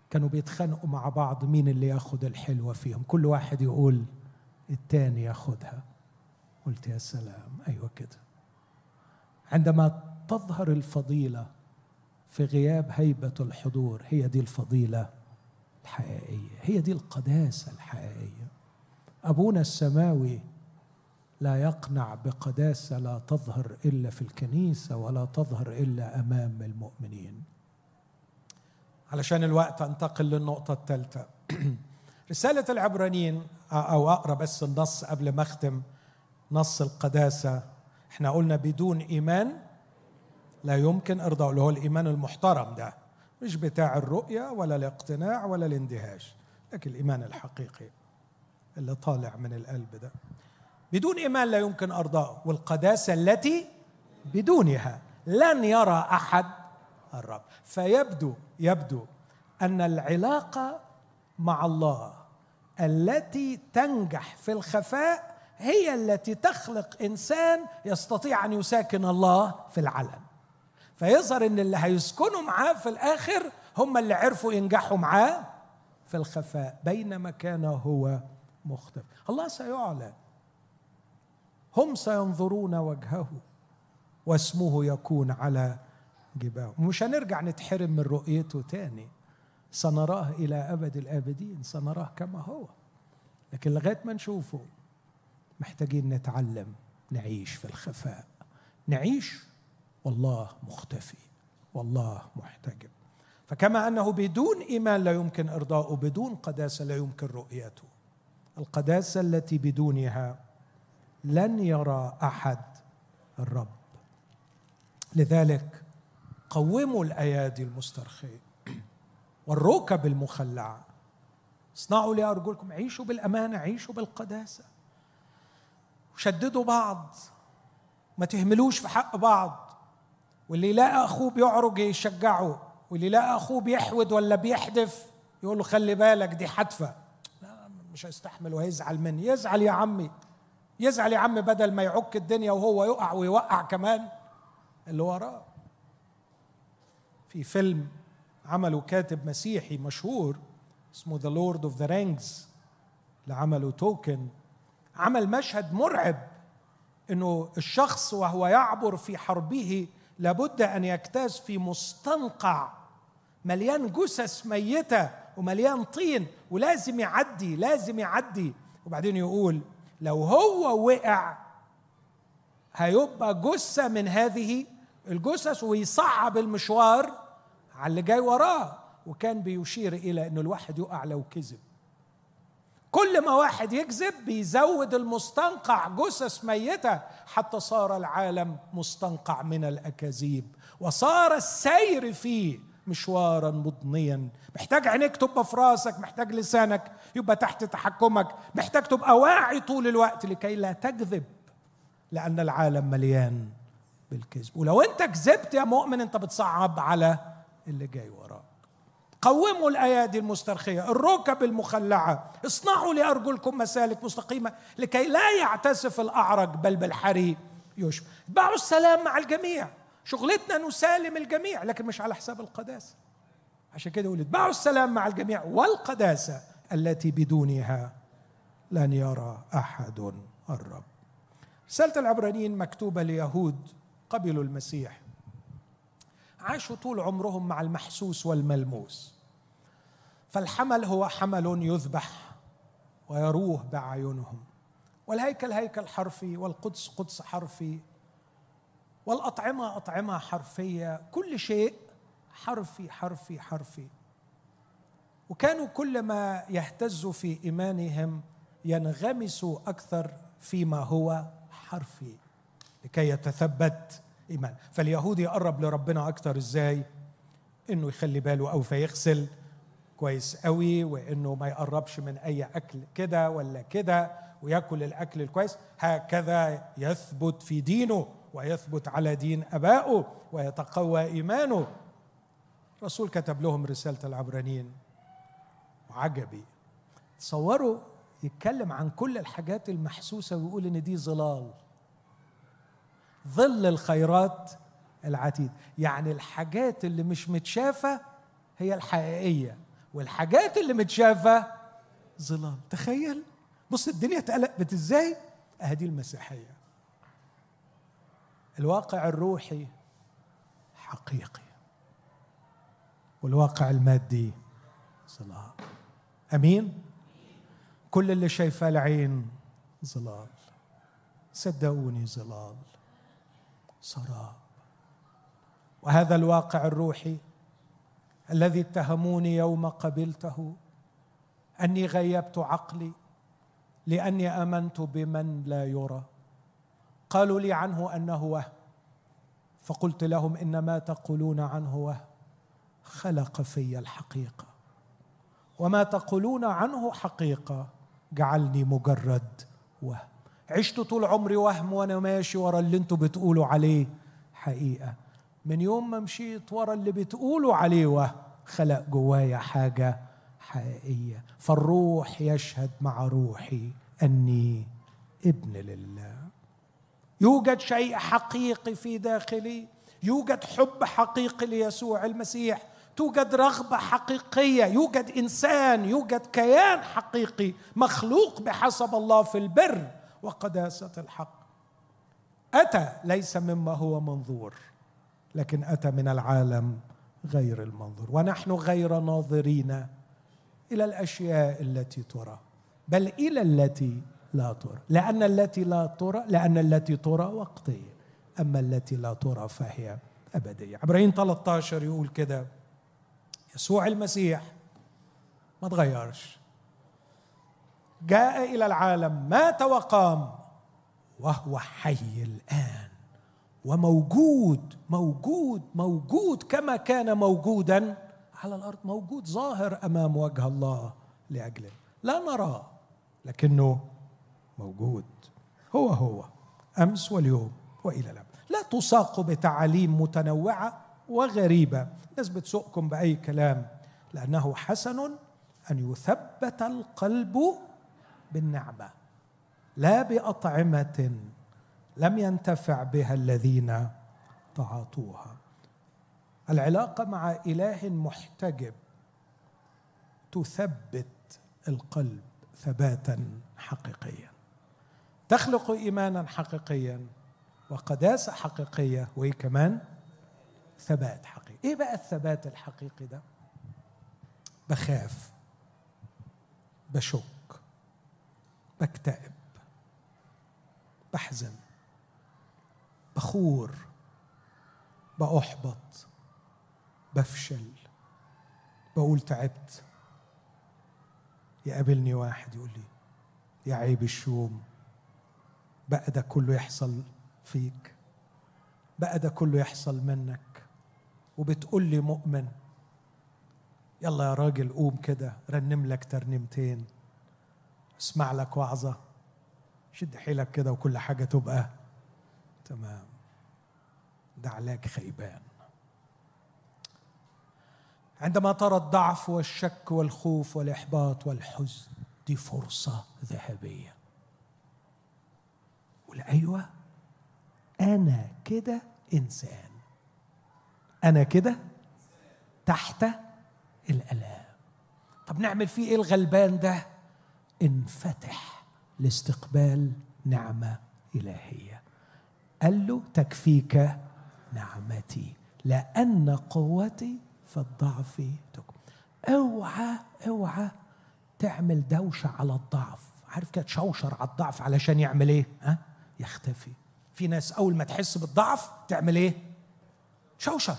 كانوا بيتخانقوا مع بعض مين اللي ياخد الحلوة فيهم. كل واحد يقول التاني ياخدها. قلت يا سلام أيوه كده. عندما تظهر الفضيلة في غياب هيبة الحضور هي دي الفضيلة الحقيقية هي دي القداسة الحقيقية. أبونا السماوي لا يقنع بقداسة لا تظهر إلا في الكنيسة ولا تظهر إلا أمام المؤمنين. علشان الوقت أنتقل للنقطة الثالثة. [clears throat] رسالة العبرانيين أو اقرا بس النص قبل ما أختم نص القداسة إحنا قلنا بدون إيمان لا يمكن إرضاء اللي هو الإيمان المحترم ده مش بتاع الرؤية ولا الاقتناع ولا الاندهاش لكن الإيمان الحقيقي اللي طالع من القلب ده. بدون إيمان لا يمكن إرضاء والقداسة التي بدونها لن يرى أحد الرب. فيبدو يبدو أن العلاقة مع الله التي تنجح في الخفاء هي التي تخلق إنسان يستطيع أن يساكن الله في العلن. فيظهر إن اللي هيسكنوا معاه في الآخر هم اللي عرفوا ينجحوا معاه في الخفاء بينما كان هو مختفي. الله سيعلن. هم سينظرون وجهه واسمه يكون على جباههم مش هنرجع نتحرم من رؤيته تاني. سنراه إلى أبد الآبدين سنراه كما هو. لكن لغاية ما نشوفه محتاجين نتعلم نعيش في الخفاء. نعيش والله مختفي والله محتجب. فكما أنه بدون إيمان لا يمكن ارضاؤه بدون قداسة لا يمكن رؤيته. القداسة التي بدونها لن يرى أحد الرب. لذلك قوموا الأيادي المسترخية والركب المخلعة. اصنعوا لارجلكم عيشوا بالأمانة عيشوا بالقداسة. شددوا بعض. ما تهملوش في حق بعض. واللي يلاقي أخوه بيعرج يشجعه واللي يلاقي أخوه بيحود ولا بيحدف يقول له خلي بالك دي حتفه لا مش هيستحمل وهيزعل مني. يزعل يا عمي. يزعل يا عم بدل ما يعك الدنيا وهو يقع ويوقع كمان اللي وراه. في فيلم عمله كاتب مسيحي مشهور اسمه The Lord of the Rings اللي عمله توكن. عمل مشهد مرعب إنه الشخص وهو يعبر في حربه لابد أن يجتاز في مستنقع مليان جثث ميتة ومليان طين ولازم يعدي لازم يعدي. وبعدين يقول لو هو وقع هيبقى جثة من هذه الجثث ويصعب المشوار على اللي جاي وراه. وكان بيشير إلى إنه الواحد يقع لو كذب. كل ما واحد يكذب بيزود المستنقع جثث ميتة حتى صار العالم مستنقع من الأكاذيب. وصار السير فيه مشوارا مضنيا. محتاج عينيك تبقى في راسك محتاج لسانك يبقى تحت تحكمك. محتاج تبقى واعي طول الوقت لكي لا تكذب لأن العالم مليان بالكذب. ولو انت كذبت يا مؤمن انت بتصعب على اللي جاي وراك. قوموا الأيادي المسترخية الركب المخلعة اصنعوا لأرجلكم مسالك مستقيمة لكي لا يعتسف الأعرج بل بالحري يشفى اتبعوا السلام مع الجميع. شغلتنا نسالم الجميع لكن مش على حساب القداسة. عشان كده يقول اتبعوا السلام مع الجميع والقداسة التي بدونها لن يرى أحد الرب. رسالة العبرانيين مكتوبة ليهود قبلوا المسيح. عاشوا طول عمرهم مع المحسوس والملموس. فالحمل هو حمل يذبح ويروه باعينهم والهيكل هيكل حرفي والقدس قدس حرفي والأطعمة أطعمة حرفية. كل شيء حرفي حرفي حرفي. وكانوا كلما يهتزوا في إيمانهم ينغمسوا أكثر فيما هو حرفي لكي يتثبت إيمان فاليهود يقرب لربنا أكثر إزاي؟ إنه يخلي باله أو فيغسل كويس قوي وإنه ما يقربش من أي أكل كده ولا كده وياكل الأكل الكويس. هكذا يثبت في دينه ويثبت على دين أبائه ويتقوى إيمانه. الرسول كتب لهم رسالة العبرانيين. وعجبي تصوروا يتكلم عن كل الحاجات المحسوسة ويقول إن دي ظلال. ظل الخيرات العتيد. يعني الحاجات اللي مش متشافة هي الحقيقية والحاجات اللي متشافة ظلال تخيل. بص الدنيا اتقلبت إزاي؟ اهدي المسيحية. الواقع الروحي حقيقي والواقع المادي ظلال أمين؟ كل اللي شايفاه العين ظلال. صدقوني ظلال. سراب وهذا الواقع الروحي الذي اتهموني يوم قبلته أني غيبت عقلي لأني آمنت بمن لا يرى. قالوا لي عنه أنه وهم فقلت لهم ان ما تقولون عنه وهم خلق في الحقيقة. وما تقولون عنه حقيقة. جعلني مجرد وهم عشت طول عمري وهم وأنا ماشي ورا اللي أنتوا بتقولوا عليه حقيقة. من يوم ما مشيت ورا اللي بتقولوا عليه وهم خلق جوايا حاجة حقيقية. فالروح يشهد مع روحي أني ابن لله. يوجد شيء حقيقي في داخلي. يوجد حب حقيقي ليسوع المسيح. توجد رغبة حقيقية. يوجد إنسان. يوجد كيان حقيقي مخلوق بحسب الله في البر. وقداسة الحق. أتى ليس مما هو منظور لكن أتى من العالم غير المنظور. ونحن غير ناظرين إلى الأشياء التي ترى بل إلى التي لا ترى. لأن التي لا ترى لأن التي ترى وقتية أما التي لا ترى فهي أبدية. عبرين 13 يقول كده يسوع المسيح ما تغيرش. جاء إلى العالم مات وقام وهو حي الآن. وموجود موجود موجود كما كان موجودا على الأرض موجود ظاهر أمام وجه الله لأجله. لا نراه لكنه موجود. هو هو أمس واليوم وإلى الابد لا تساقوا بتعاليم متنوعة وغريبة. الناس بتسوقكم بأي كلام لأنه حسن أن يثبت القلب بالنعمة. لا بأطعمة لم ينتفع بها الذين تعاطوها. العلاقة مع إله محتجب تثبت القلب ثباتا حقيقيا. تخلق إيمانا حقيقيا وقداسة حقيقية وايه كمان ثبات حقيقي. إيه بقى الثبات الحقيقي ده؟ بخاف بشك بكتئب بحزن بخور بأحبط بفشل بقول تعبت. يقابلني واحد يقول لي يا عيب الشوم بقى ده كله يحصل فيك بقى ده كله يحصل منك. وبتقول لي مؤمن يلا يا راجل قوم كده رنم لك ترنيمتين اسمع لك وعظة. شد حيلك كده وكل حاجة تبقى. تمام. ده علاج خيبان. عندما ترى الضعف والشك والخوف والإحباط والحزن دي فرصة ذهبية. قول أيوة أنا كده إنسان. أنا كده تحت الآلام. طب نعمل فيه إيه الغلبان ده؟ انفتح لاستقبال نعمة إلهية. قال له تكفيك نعمتي لأن قوتي في الضعف تكمن اوعى اوعى تعمل دوشة على الضعف. عارف كده تشوشر على الضعف علشان يعمل إيه؟ ها؟ يختفي. في ناس أول ما تحس بالضعف تعمل إيه؟ شوشر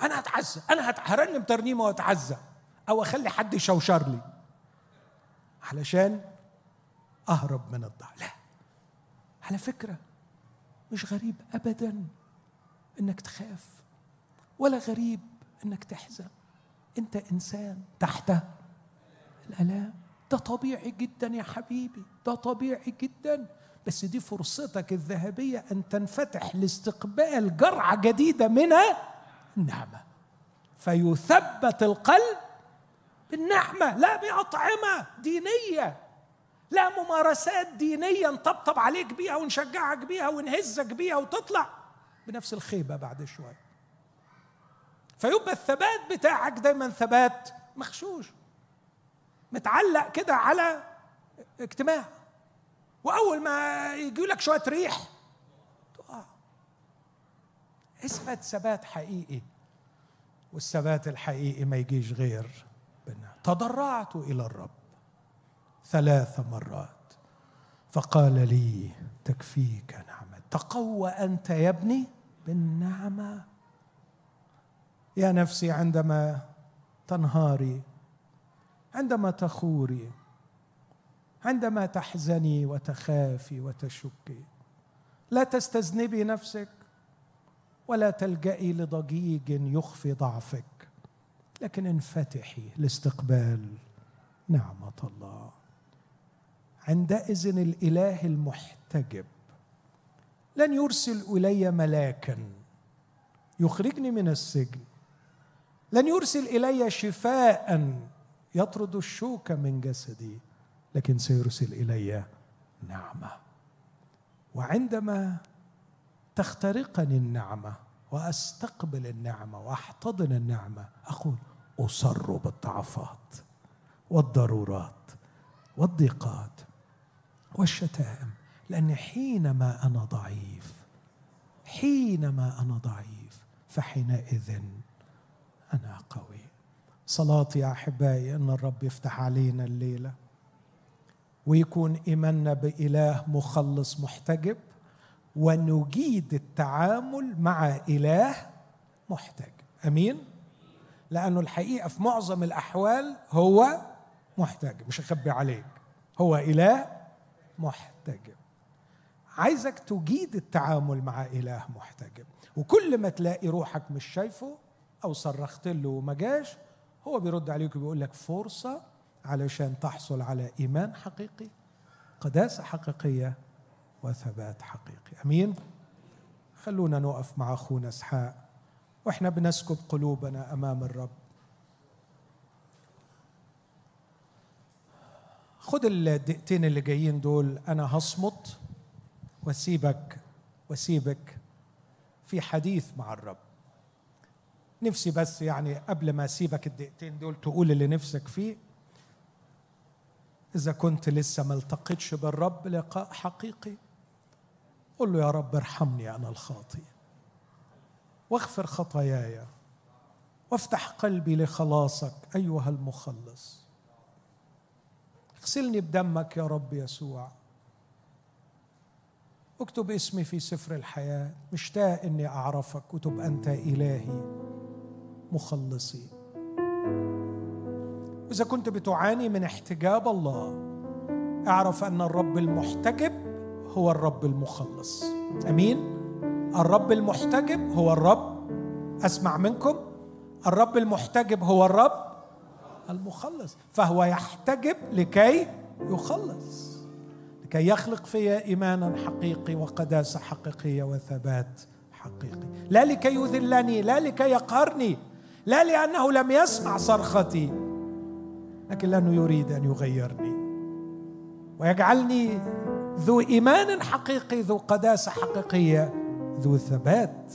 أنا هتعزى أنا هرنم ترنيمه واتعزى أو أخلي حد يشوشر لي. علشان أهرب من الضعف. لا. على فكرة مش غريب ابدا إنك تخاف ولا غريب إنك تحزن. أنت إنسان تحت الألام. ده طبيعي جدا يا حبيبي ده طبيعي جدا. بس دي فرصتك الذهبية أن تنفتح لاستقبال جرعة جديدة من النعمة. فيثبت القلب بالنعمة لا بأطعمة دينية. لا ممارسات دينية نطبطب عليك بيها ونشجعك بيها ونهزك بيها وتطلع بنفس الخيبة بعد شوية فيبقى الثبات بتاعك دايما ثبات مخشوش. متعلق كده على اجتماع. وأول ما يجي لك شوية ريح تقع. اثبت ثبات حقيقي والثبات الحقيقي ما يجيش غير تضرعت إلى الرب ثلاث مرات. فقال لي تكفيك نعمة. تقوى أنت يا ابني بالنعمة. يا نفسي عندما تنهاري عندما تخوري عندما تحزني وتخافي وتشكي لا تستذنبي نفسك ولا تلجئي لضجيج يخفي ضعفك. لكن انفتحي لاستقبال نعمة الله. عندئذ الإله المحتجب لن يرسل إلي ملاكا يخرجني من السجن. لن يرسل إلي شفاء يطرد الشوك من جسدي لكن سيرسل إلي نعمة. وعندما تخترقني النعمة وأستقبل النعمة وأحتضن النعمة أقول أصر بالضعفات والضرورات والضيقات والشتائم لأن حينما أنا ضعيف حينما أنا ضعيف فحينئذ أنا قوي صلاتي يا أحبائي أن الرب يفتح علينا الليلة ويكون إيماننا بإله مخلص محتجب ونجيد التعامل مع إله محتجب أمين؟ لأنه الحقيقة في معظم الأحوال هو محتجب مش أخبي عليك. هو إله محتجب عايزك تجيد التعامل مع إله محتجب وكل ما تلاقي روحك مش شايفه أو صرخت له وما جاش هو بيرد عليك وبيقول لك فرصة علشان تحصل على إيمان حقيقي قداسة حقيقية وثبات حقيقي. أمين؟ خلونا نقف مع أخونا إسحاق. وإحنا بنسكب قلوبنا أمام الرب. خد الدقيقتين اللي جايين دول أنا هصمت واسيبك واسيبك في حديث مع الرب. نفسي بس يعني قبل ما أسيبك الدقيقتين دول تقول اللي نفسك فيه. إذا كنت لسه ما التقيتش بالرب لقاء حقيقي قل له يا رب ارحمني أنا الخاطئ. واغفر خطاياي وافتح قلبي لخلاصك أيها المخلص. اغسلني بدمك يا رب يسوع. اكتب اسمي في سفر الحياة. مشتاق إني أعرفك. وتبقى أنت إلهي. مخلصي. إذا كنت بتعاني من احتجاب الله اعرف أن الرب المحتجب هو الرب المخلص. أمين؟ الرب المحتجب هو الرب. أسمع منكم. الرب المحتجب هو الرب المخلص. فهو يحتجب لكي يخلص لكي يخلق في إيمانا حقيقي وقداسة حقيقية وثبات حقيقي. لا لكي يذلني لا لكي يقهرني لا لأنه لم يسمع صرختي لكن لأنه يريد أن يغيرني. ويجعلني ذو إيمان حقيقي ذو قداسة حقيقية ذو ثبات.